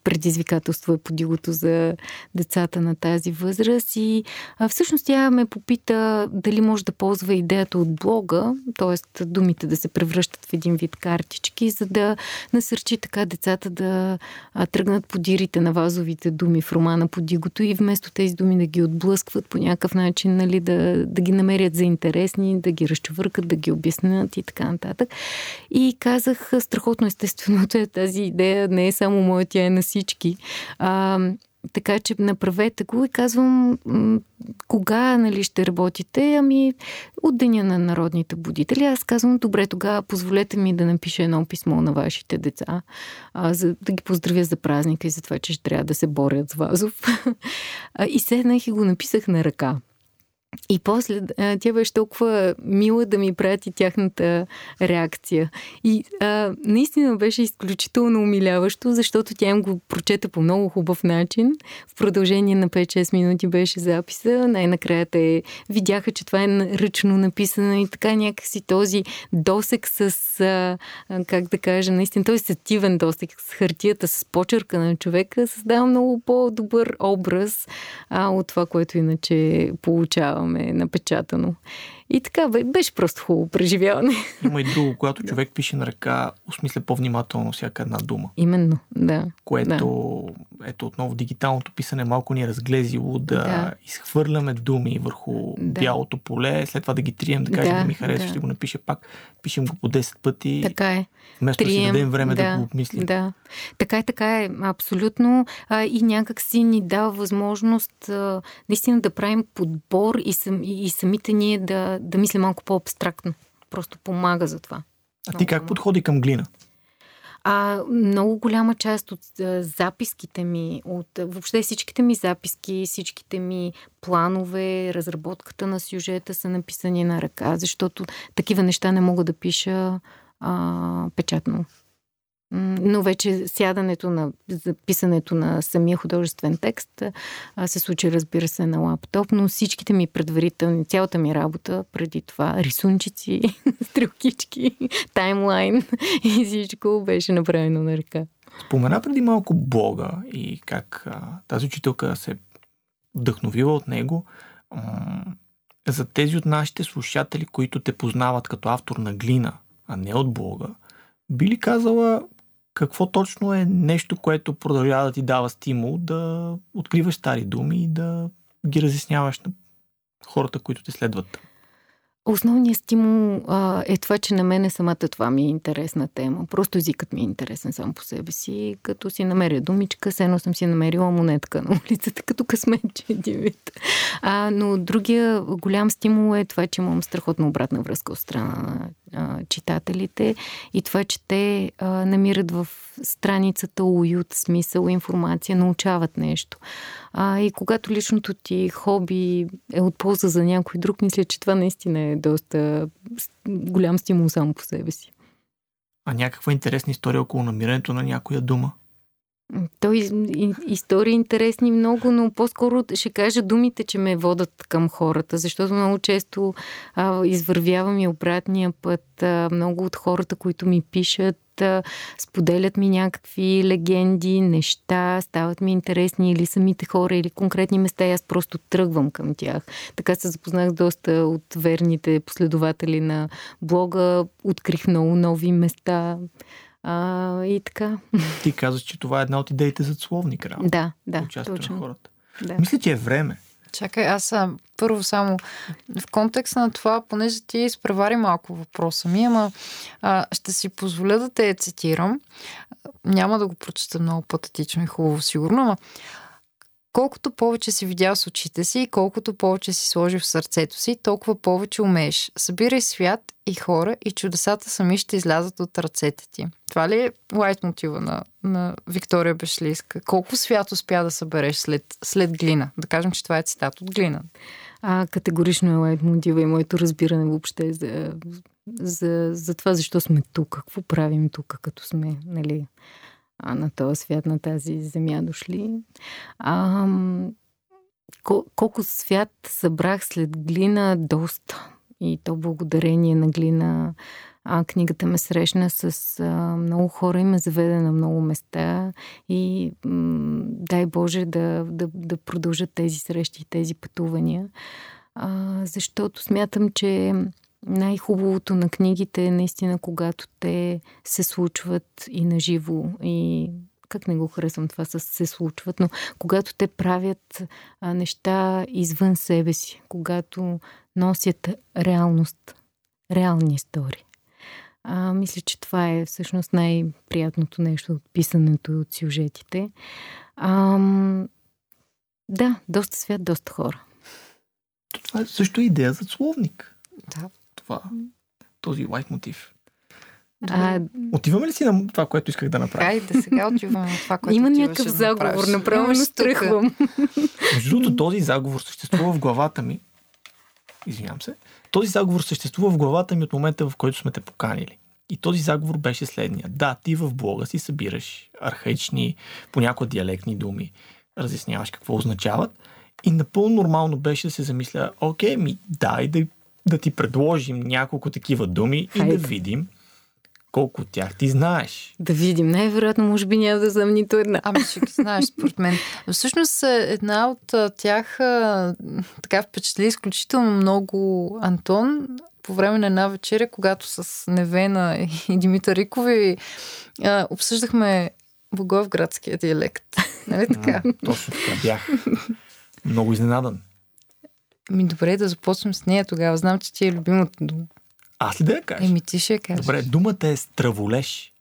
предизвикателство е подигото за децата на тази възраст. И а, всъщност тя ме попита дали може да ползва идеята от блога, т.е. думите да се превръщат в един вид картички, за да насърчи така децата да тръгнат подирите на вазовите думи в романа подигото и вместо тези думи да ги отблъскват по някакъв начин, нали, да, да ги намерят за интересни, да ги разчувъркат, да ги обяснят и така нататък. И казах, страхотно естественото е тази идея, не е само моя, тя е на всички. А, така че направете го и казвам кога нали, ще работите, ами от деня на народните будители. Аз казвам, добре, тогава позволете ми да напиша едно писмо на вашите деца, а, за да ги поздравя за празника и за това, че ще трябва да се борят с Вазов. и седнах и го написах на ръка. И после тя беше толкова мила да ми прати тяхната реакция. И а, наистина беше изключително умиляващо, защото тя им го прочета по много хубав начин. В продължение на 5-6 минути беше записа. Най-накрая те видяха, че това е ръчно написано и така някакси този досек с, а, как да кажа, наистина този сетивен досек с хартията, с почерка на човека създава много по-добър образ а, от това, което иначе получава напечатану. И така, беше просто хубаво преживяване. Има и друго, когато човек пише на ръка, осмисля по-внимателно всяка една дума. Именно, да. Което, да. ето отново, дигиталното писане малко ни е разглезило да, да. изхвърляме думи върху да. бялото поле, след това да ги трием, да кажем, да, ми харесва, да. ще го напиша пак. Пишем го по 10 пъти. Така е. Вместо трием, да си дадем време да, да го обмислим. Да. Така е, така е, абсолютно. А, и някак си ни дава възможност а, наистина да правим подбор и, сам, и, и самите ние да, да мисля малко по-абстрактно. Просто помага за това. А ти как подходи към глина? А, много голяма част от а, записките ми, от въобще всичките ми записки, всичките ми планове, разработката на сюжета са написани на ръка, защото такива неща не мога да пиша а, печатно. Но вече сядането на записането на самия художествен текст се случи, разбира се, на лаптоп, но всичките ми предварителни, цялата ми работа преди това, рисунчици, стрелкички, таймлайн и всичко беше направено на ръка. Спомена преди малко Бога и как а, тази учителка се вдъхновила от него. А, за тези от нашите слушатели, които те познават като автор на глина, а не от Бога, би ли казала какво точно е нещо, което продължава да ти дава стимул да откриваш стари думи и да ги разясняваш на хората, които те следват? Основният стимул а, е това, че на мене самата това ми е интересна тема. Просто езикът ми е интересен сам по себе си. Като си намеря думичка, сено съм си намерила монетка на улицата, като късметче един. А, но другия голям стимул е това, че имам страхотна обратна връзка от страна на читателите и това, че те а, намират в страницата уют, смисъл, информация, научават нещо. А, и когато личното ти хоби е от полза за някой друг, мисля, че това наистина е доста голям стимул само по себе си. А някаква интересна история около намирането на някоя дума? Той истории интересни много, но по-скоро ще кажа думите, че ме водат към хората, защото много често а, извървявам и обратния път. А, много от хората, които ми пишат, а, споделят ми някакви легенди, неща, стават ми интересни или самите хора, или конкретни места и аз просто тръгвам към тях. Така се запознах доста от верните последователи на блога, открих много нови места. А, и така. Ти казваш, че това е една от идеите за словник, реално. Да, да. Точно. на хората. Да. Мисля, че е време. Чакай, аз съм първо само в контекста на това, понеже ти изпревари малко въпроса ми, ама а, ще си позволя да те цитирам. Няма да го прочета много патетично и хубаво, сигурно, ама Колкото повече си видял с очите си и колкото повече си сложил в сърцето си, толкова повече умееш. Събирай свят и хора и чудесата сами ще излязат от ръцете ти. Това ли е лайт мотива на, на Виктория Бешлийска? Колко свят успя да събереш след, след глина? Да кажем, че това е цитат от глина. А категорично е лайт мотива и моето разбиране въобще за, за, за това защо сме тук, какво правим тук, като сме, нали, а, на този свят, на тази земя дошли. А, кол- колко свят събрах след глина доста. И то благодарение на глина а, книгата ме срещна с а, много хора и ме заведе на много места и м- дай Боже да, да, да продължат тези срещи, тези пътувания, а, защото смятам, че най-хубавото на книгите е наистина когато те се случват и наживо и как не го харесвам това с се случват, но когато те правят а, неща извън себе си, когато носят реалност, реални истории. А, мисля, че това е всъщност най-приятното нещо от писането и от сюжетите. А, да, доста свят, доста хора. Това е също идея за словник. Да. Това, този лайт мотив. А, Отиваме ли си на това, което исках да направя? Хайде, сега отиваме на това, което има ти някакъв да заговор, направиш. направо тук. стръхвам. Между другото, този заговор съществува в главата ми. Извинявам се. Този заговор съществува в главата ми от момента, в който сме те поканили. И този заговор беше следния. Да, ти в блога си събираш архаични, понякога диалектни думи, разясняваш какво означават. И напълно нормално беше да се замисля, окей, ми дай да, да ти предложим няколко такива думи и Хайде. да видим колко от тях ти знаеш. Да видим. Най-вероятно, може би няма да знам нито една. Ами ще ги знаеш, според мен. Всъщност е, една от а, тях а, така впечатли изключително много Антон по време на една вечеря, когато с Невена и Димитър Рикови а, обсъждахме Благоевградския диалект. Нали така? М, Точно така бях. Много изненадан. Ми добре да започнем с нея тогава. Знам, че ти е любимата дума. Аз ли да я кажа? Еми ти ще я кажеш. Добре, думата е страволеш.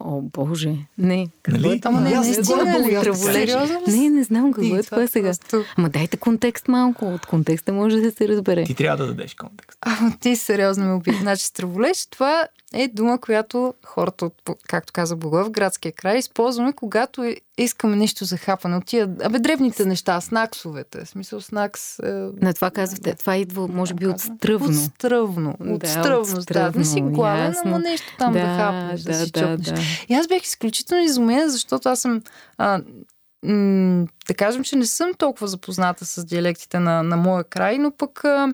О, Боже. Не. Какво Нали? е това? Ама не, не, не стига знам, ли? аз така. Сериозно ли? Не, не знам какво е това сега. просто- Ама дайте контекст малко. От контекста може да се разбере. Ти трябва да дадеш контекст. Ама ти сериозно ме уби. Значи страволеж, това е дума, която хората, от, както каза Богов, в градския край, използваме, когато е- искаме нещо за хапане. От тия, абе, древните неща, снаксовете. В смисъл снакс... Е, На това казвате. Това идва, може би, от стръвно. От стръвно. От Да, стръвно, от да. Не си гладен, ясно. ама нещо там да, да хапнеш, да, да, си да, чопнеш. да. И аз бях изключително изумена, защото аз съм... А, м- да кажем, че не съм толкова запозната с диалектите на, на моя край, но пък а,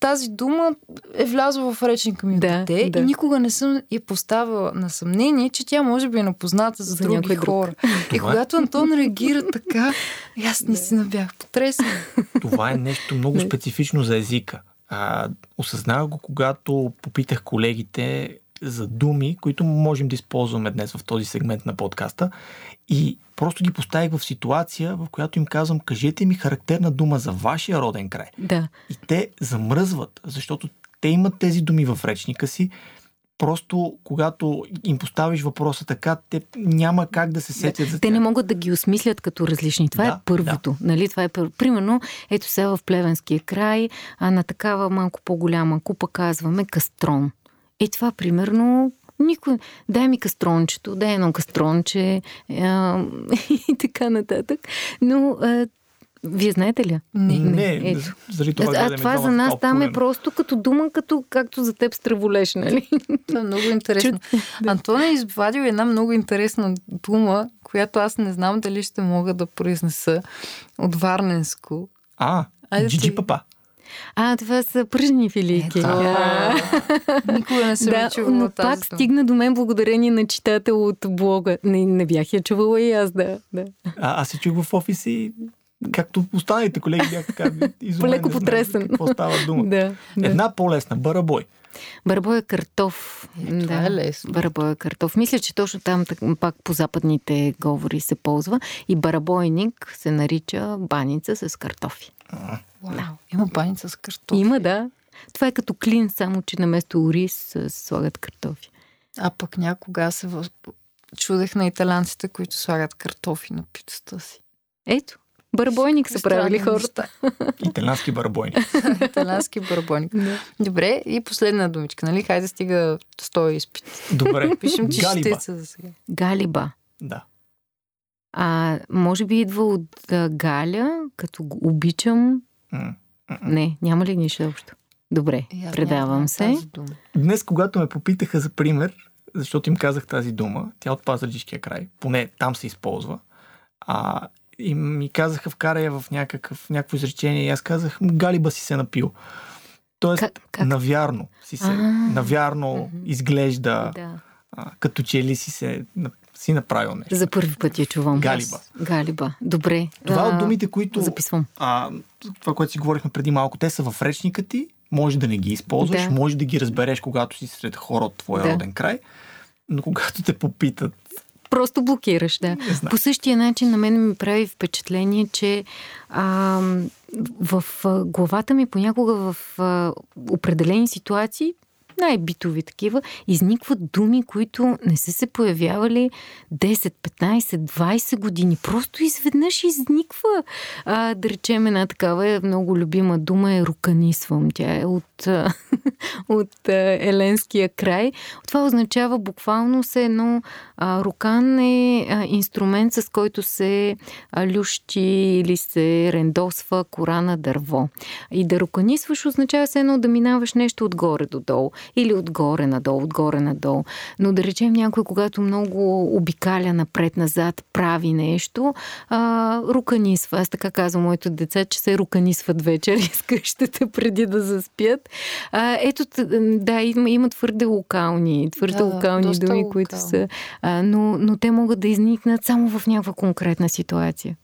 тази дума е влязла в речника ми Да, дете да. и никога не съм я поставила на съмнение, че тя може би е напозната за, За други някой друг. хора. И Това е- когато Антон реагира така, и аз наистина бях потресена. Това е нещо много специфично за езика. А, осъзнах го, когато попитах колегите за думи, които можем да използваме днес в този сегмент на подкаста. И просто ги поставих в ситуация, в която им казвам, кажете ми характерна дума за вашия роден край. Да. И те замръзват, защото те имат тези думи в речника си. Просто когато им поставиш въпроса така, те няма как да се сетят за Те тях. не могат да ги осмислят като различни. Това Да, е първото. Нали? Това е пър... Примерно, ето сега в Плевенския край, а на такава малко по-голяма купа казваме кастрон. Е това, примерно, никой... Дай ми кастрончето, дай едно кастронче а, и така нататък. Но а, вие знаете ли? Не, Не, ето. заради това, а това за нас там е просто като дума, като, както за теб страволеш, нали? Това е много интересно. Антон е извадил една много интересна дума, която аз не знам дали ще мога да произнеса от Варненско. А, Айде Джиджи ти. Папа. А, това са пръжни филийки. Никога не съм Да, да, чувала но тази пак дума. стигна до мен благодарение на читател от блога. Не, не бях я чувала и аз, да. да. А, аз се чух в офис и както останалите колеги бях така изумен. Леко не знаех потресен. Какво става дума? да, да. Една по-лесна, барабой. Барабоя картоф. Е, това да. е лесно. Барабоя картоф. Мисля, че точно там пак по западните говори се ползва. И барабойник се нарича баница с картофи. Вау, има баница с картофи. Има, да. Това е като клин, само че на место ориз се слагат картофи. А пък някога аз се въз... чудех на италянците, които слагат картофи на пицата си. Ето, барабойник са правили хората. неща. Италиански барабойни. Италянски барабоник. Да. Добре, и последна думичка, нали? Хайде стига с този изпит. Добре. Пишем, че Галиба. ще за сега. Галиба. Да. А, може би идва от а, Галя, като го обичам. Не, няма ли нищо общо? Добре, аз предавам се. Днес, когато ме попитаха за пример, защото им казах тази дума, тя от Пазарджишкия край, поне там се използва, а, и ми казаха вкарай я в някакъв, някакво изречение и аз казах, «М, галиба си се напил. Тоест, Как- как? навярно си се, А. навярно Мгм. изглежда, Да. а, като че ли си се си направил нещо. За първи път я чувам. Галиба. Галиба. Добре. Това А, от думите, които Записвам. а, това, което си говорихме преди малко, те са в речника ти, може да не ги използваш, Да. може да ги разбереш, когато си сред хора от твоя Да. роден край, но когато те попитат, Просто блокираш, да. По същия начин на мен ми прави впечатление, че а, в главата ми понякога в а, определени ситуации, най-битови такива, изникват думи, които не са се появявали 10, 15, 20 години. Просто изведнъж изниква. А, да речем една такава е много любима дума е руканисвам. Тя е от, от еленския край. Това означава буквално се едно а, рукан е а, инструмент, с който се а, лющи или се рендосва кора на дърво. И да руканисваш означава се едно да минаваш нещо отгоре до долу или отгоре надолу, отгоре надолу. Но да речем някой, когато много обикаля напред-назад, прави нещо, а, руканисва. Аз така казвам моите деца, че се руканисват вечер из къщата преди да заспят. А, ето, да, има, има твърде локални, твърде Да, локални доста думи, които локални. са а, но, но те могат да изникнат само в някаква конкретна ситуация.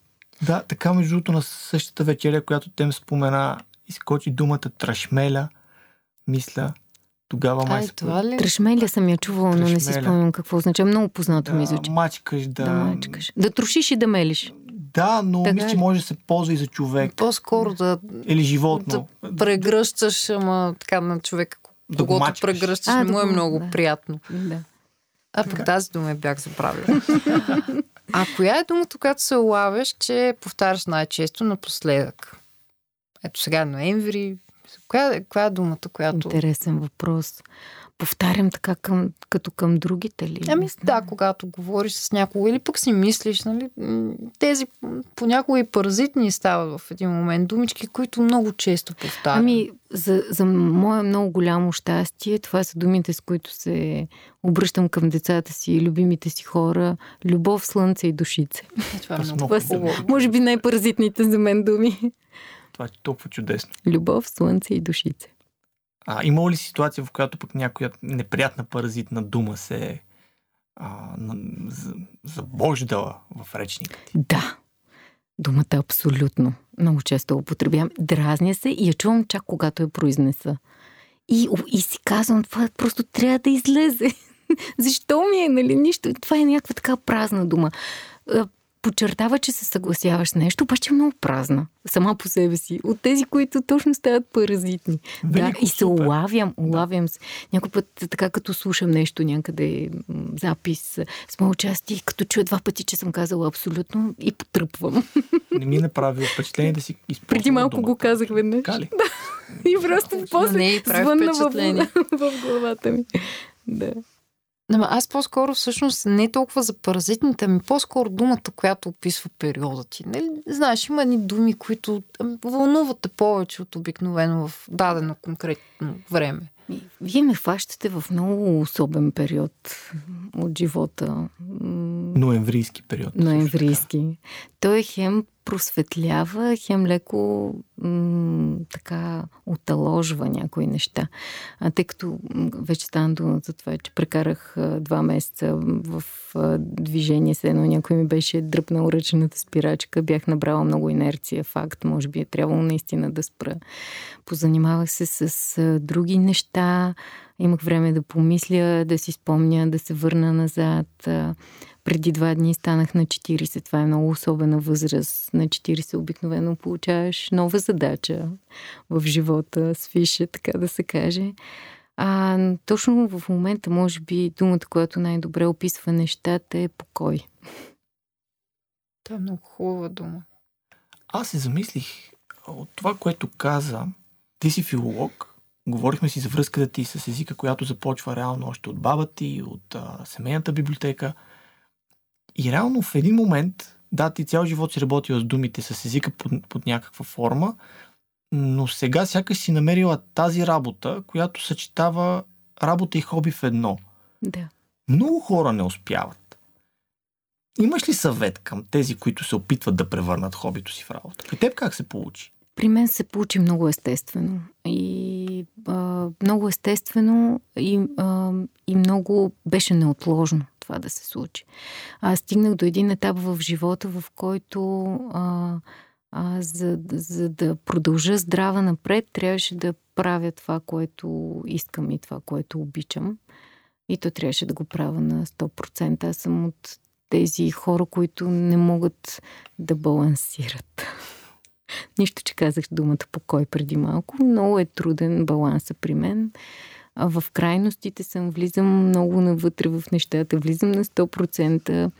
Да, така между другото на същата вечеря, която тем спомена, изкочи думата трашмеля, мисля, тогава май Ай, се това ли? Трашмеля съм я чувала, но не си спомням какво означава. Много познато ми да звучи. мачкаш, да... Да мачкаш. Да трошиш и да мелиш. Да, но Така мисля, че е. може да се ползва и за човек По-скоро да, или животно. прегръщаш, ама така на човека, Да го когато мачкаш. прегръщаш, А, не да му е го- много да. приятно. Да. А пък тази дума я бях забравила. а коя е думата, която се улавяш, че повтаряш най-често напоследък? Ето сега е ноември. Коя, коя е думата, която... Интересен въпрос. Повтарям така към, като към другите ли? Ами да, когато говориш с някого или пък си мислиш, нали, тези понякога и паразитни стават в един момент думички, които много често повтарям. Ами, за, за мое много голямо щастие, това са думите, с които се обръщам към децата си и любимите си хора. Любов, слънце и душице. Е, това е много Това са, може би, най-паразитните за мен думи. Това е толкова чудесно. Любов, слънце и душице. А, има ли ситуация, в която пък някоя неприятна паразитна дума се е а, забождала в речника ти? Да. Думата абсолютно. Много често употребявам. Дразня се и я чувам чак когато я произнеса. И, и си казвам, това просто трябва да излезе. Защо ми е, нали, нищо? Това е някаква така празна дума. Подчертава, че се съгласяваш с нещо, обаче е много празна. Сама по себе си. От тези, които точно стават паразитни. да, Велико, и се улавям, улавям се. Някой път, така като слушам нещо някъде, запис с мое участие, като чуя два пъти, че съм казала абсолютно и потръпвам. Не ми е направило впечатление да си използвам Преди малко думата. го казах веднъж. Така ли? И просто после не звънна в, в главата ми. Да. Ама аз по-скоро всъщност не толкова за паразитните, ами по-скоро думата, която описва периода ти. Нали? Знаеш, има едни думи, които ам, вълнуват те повече от обикновено в дадено конкретно време. Вие ме хващате в много особен период от живота. Ноемврийски период. ноемврийски. Той е хем просветлява, хем леко м- така оталожва някои неща. А тъй като вече стана дума за това, че прекарах а, два месеца в а, движение, се едно някой ми беше дръпнал ръчната спирачка, бях набрала много инерция, факт, може би е трябвало наистина да спра. Позанимавах се с а, други неща, имах време да помисля, да си спомня, да се върна назад. А, преди два дни станах на 40. Това е много особена възраст. На 40 обикновено получаваш нова задача в живота, свише, така да се каже. А точно в момента, може би, думата, която най-добре описва нещата е покой. Това е много хубава дума. Аз се замислих от това, което каза. Ти си филолог. Говорихме си за връзката ти с езика, която започва реално още от баба ти, от а, семейната библиотека. И реално в един момент, да, ти цял живот си работила с думите, с езика под, под някаква форма, но сега сякаш си намерила тази работа, която съчетава работа и хоби в едно. Да. Много хора не успяват. Имаш ли съвет към тези, които се опитват да превърнат хобито си в работа? При теб как се получи? При мен се получи много естествено. И а, много естествено и, а, и много беше неотложно това да се случи. Аз стигнах до един етап в живота, в който а, а, за, за да продължа здрава напред, трябваше да правя това, което искам и това, което обичам. И то трябваше да го правя на 100%. Аз съм от тези хора, които не могат да балансират. Нищо, че казах думата покой преди малко. Много е труден баланса при мен. В крайностите съм, влизам много навътре в нещата, влизам на 100%.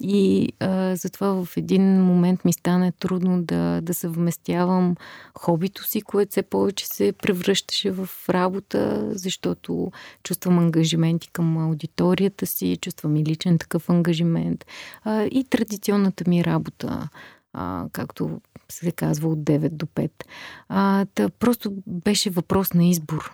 И а, затова в един момент ми стана трудно да, да съвместявам хобито си, което все повече се превръщаше в работа, защото чувствам ангажименти към аудиторията си, чувствам и личен такъв ангажимент а, и традиционната ми работа, а, както се казва от 9 до 5. А, та просто беше въпрос на избор.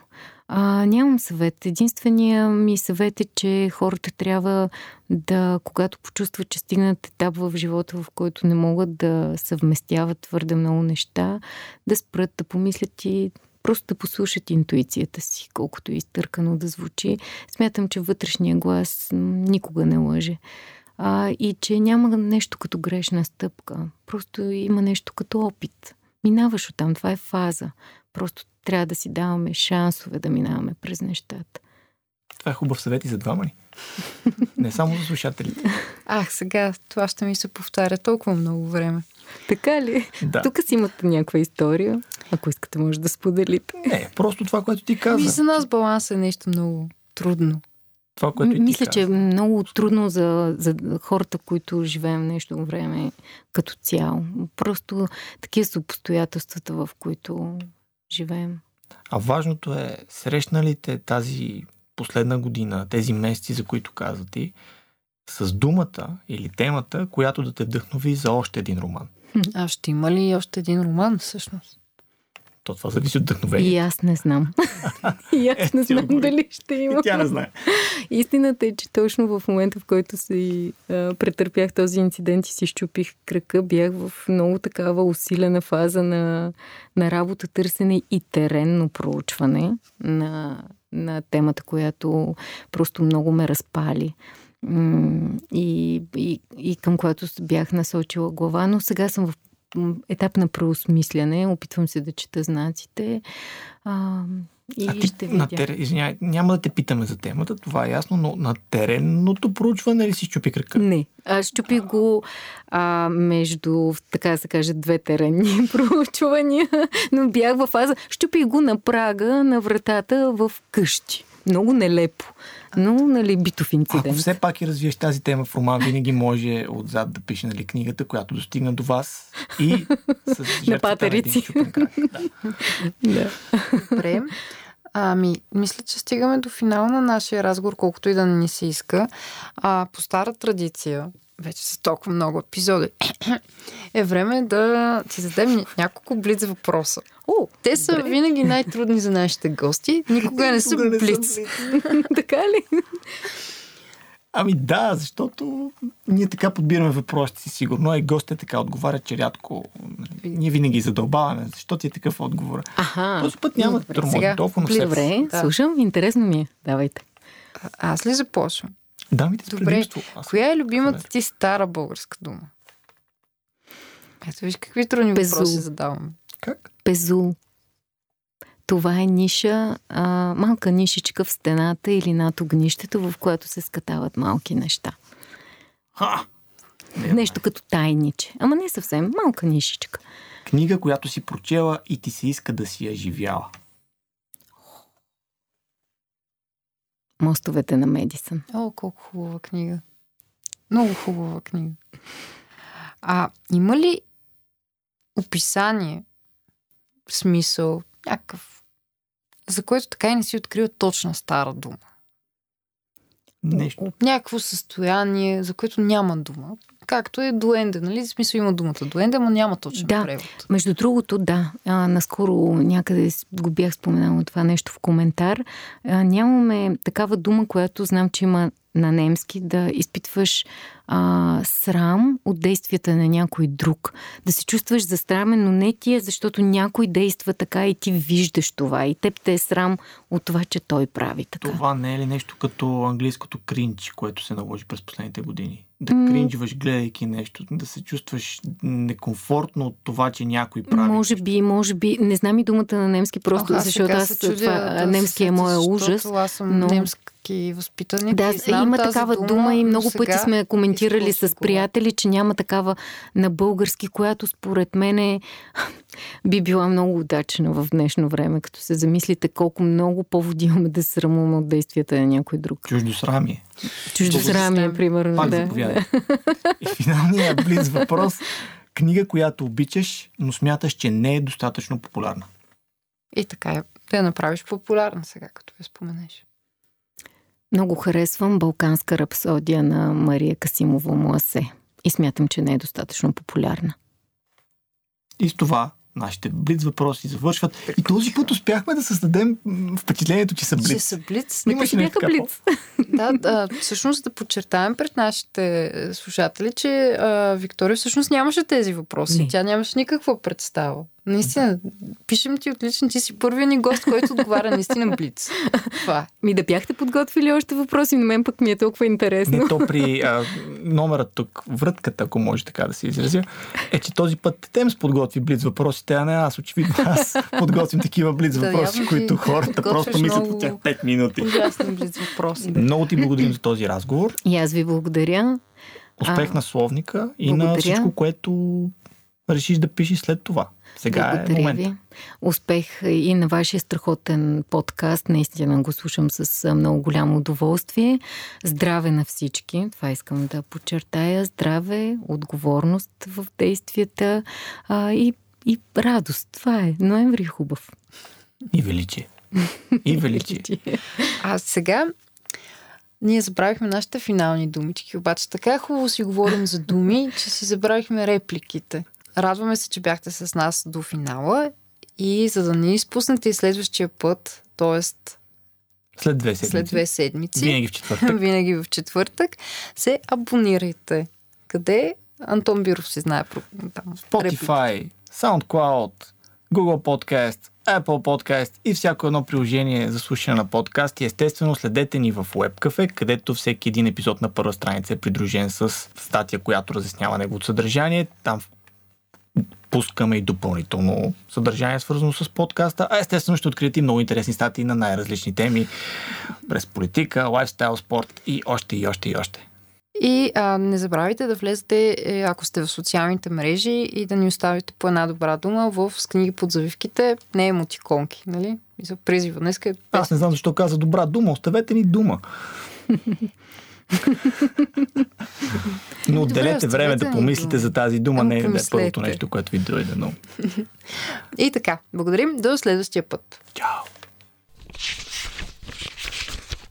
А, нямам съвет. Единствения ми съвет е, че хората трябва да, когато почувстват, че стигнат етап в живота, в който не могат да съвместяват твърде много неща, да спрат, да помислят и просто да послушат интуицията си, колкото и изтъркано да звучи. Смятам, че вътрешния глас никога не лъже. А, и че няма нещо като грешна стъпка. Просто има нещо като опит. Минаваш оттам, това е фаза. Просто трябва да си даваме шансове да минаваме през нещата. Това е хубав съвет и за двама ни. Не само за слушателите. Ах, сега това ще ми се повтаря толкова много време. Така ли? Да. Тук си имате някаква история. Ако искате, може да споделите. Не, просто това, което ти каза. И за нас баланс е нещо много трудно. Това, което и ти Мисля, че е много трудно за, за хората, които живеем нещо време като цяло. Просто такива са обстоятелствата, в които живеем. А важното е, срещна ли те тази последна година, тези месеци, за които каза ти, с думата или темата, която да те вдъхнови за още един роман? А ще има ли още един роман всъщност? То това зависи от вдъхновението. И аз не знам. и аз не Е, ти знам дали ще има. И тя не знае. Истината е, че точно в момента, в който си а, претърпях този инцидент и си щупих кръка, бях в много такава усилена фаза на, на работа, търсене и теренно проучване на, на темата, която просто много ме разпали. И, и, и към която бях насочила глава, но сега съм в етап на преосмисляне, опитвам се да чета знаците а, и а ти ще на видя. тер... Извинявай, няма да те питаме за темата, това е ясно, но на теренното проучване ли си щупи кръка? Не. Аз щупих го а, между, така се каже, две теренни проучвания, но бях във фаза. Щупих го на прага на вратата в къщи. Много нелепо. Но, нали, битов инцидент. Ако все пак и развиеш тази тема в роман, винаги може отзад да пише нали, книгата, която достигна до вас и с на патерици. Да. Да. Добре. Ами, мисля, че стигаме до финала на нашия разговор, колкото и да не ни се иска. А, по стара традиция, вече са толкова много епизоди, е време да ти зададем ня- няколко блиц въпроса. О, Те са добре. винаги най-трудни за нашите гости. Никога не са Никога не съм блиц. така ли? Ами да, защото ние така подбираме въпросите си сигурно, а и гостите така отговарят, че рядко нали, ние винаги задълбаваме. Защо ти е такъв отговор? Аха. Този път няма сега, толкова, Добре, Да. слушам. Интересно ми е. Давайте. А- Аз ли започвам? Дамите с Добре. предимство. Аз- Коя е любимата ти стара българска дума? Ето виж какви трудни Безул. въпроси задаваме. Как? Пезул. Това е ниша, а, малка нишичка в стената или над огнището, в която се скатават малки неща. Ха! Не, Нещо като тайниче. Ама не съвсем. Малка нишичка. Книга, която си прочела и ти се иска да си я живяла. Мостовете на Медисън. О, колко хубава книга. Много хубава книга. А има ли описание, смисъл, някакъв, за който така и не си открила точна стара дума? Нещо. Някакво състояние, за което няма дума. Както е дуенде, нали? В смисъл има думата дуенде, но няма точно Да. превод. Между другото, да. А, наскоро някъде го бях споменала това нещо в коментар. А, нямаме такава дума, която знам, че има на немски, да изпитваш а, срам от действията на някой друг. Да се чувстваш застрамен, но не ти е, защото някой действа така и ти виждаш това. И теб те е срам от това, че той прави така. Това не е ли нещо като английското кринч, което се наложи през последните години? Да М. кринжваш, гледайки нещо, да се чувстваш некомфортно от това, че някой прави. Може би, може би. Не знам и думата на немски, просто Ох, аз защото аз чудя това, да немски се е моя ужас. Аз съм но- немски възпитаник. Да, и знам има тази такава дума, и но много пъти сме коментирали с приятели, че няма такава на български, която според мен би била много удачна в днешно време, като се замислите колко много поводи имаме да се срамуваме от действията на някой друг. Чуждо срамие. Чуждосрамие, Чуждосрамие. примерно. Пак да. И финалният близ въпрос. Книга, която обичаш, но смяташ, че не е достатъчно популярна. И така е. Да я направиш популярна сега, като я споменеш. Много харесвам Балканска рапсодия на Мария Касимова Муасе. И смятам, че не е достатъчно популярна. И с това нашите близ въпроси завършват. И този път успяхме да създадем впечатлението, че са Че близ. са блиц. Имаше бяха блиц. да, да, всъщност да подчертаем пред нашите е, слушатели, че а, Виктория всъщност нямаше тези въпроси. Не. Тя нямаше никаква представа. Наистина, пишем ти отлично, ти си първият ни гост, който отговаря наистина блиц. Това е. Ми да бяхте подготвили още въпроси, на мен пък ми е толкова интересно. Не, то при а, номера тук, вратката, ако може така да се изразя, е, че този път Темс подготви близ въпросите, а не аз. Очевидно аз подготвим такива близ Да, въпроси, ти които хората просто мислят по тях 5 минути. Ужасни блиц въпроси. Много ти благодарим за този разговор. И аз ви благодаря. Успех А, на словника и на благодаря. всичко, което решиш да пишеш след това. Сега е Благодаря момента. ви. Успех и на вашия страхотен подкаст. Наистина го слушам с много голямо удоволствие. Здраве на всички. Това искам да подчертая. Здраве, отговорност в действията а, и, и радост. Това е. Ноември е хубав. И величие. И величие. А сега ние забравихме нашите финални думички, обаче така хубаво си говорим за думи, че си забравихме репликите. Радваме се, че бяхте с нас до финала и за да не изпуснете и следващия път, т.е. След две седмици. след две седмици, Винаги в четвъртък. винаги в четвъртък, се абонирайте. Къде? Антон Биров си знае там. Spotify, SoundCloud, Google Podcast, Apple Podcast и всяко едно приложение за слушане на подкаст. И естествено следете ни в WebCafe, където всеки един епизод на първа страница е придружен с статия, която разяснява неговото съдържание. Там пускаме и допълнително съдържание, свързано с подкаста. А естествено ще откриете много интересни статии на най-различни теми през политика, лайфстайл, спорт и още и още и още. И а, не забравяйте да влезете, е, ако сте в социалните мрежи и да ни оставите по една добра дума в с книги под завивките, не емотиконки, нали? И за призива. Днеска е Аз не знам защо каза добра дума. Оставете ни дума. Но отделете време да помислите за тази дума. Ама Не е помислете. първото нещо, което ви дойде. Но... И така, благодарим. До следващия път. Чао!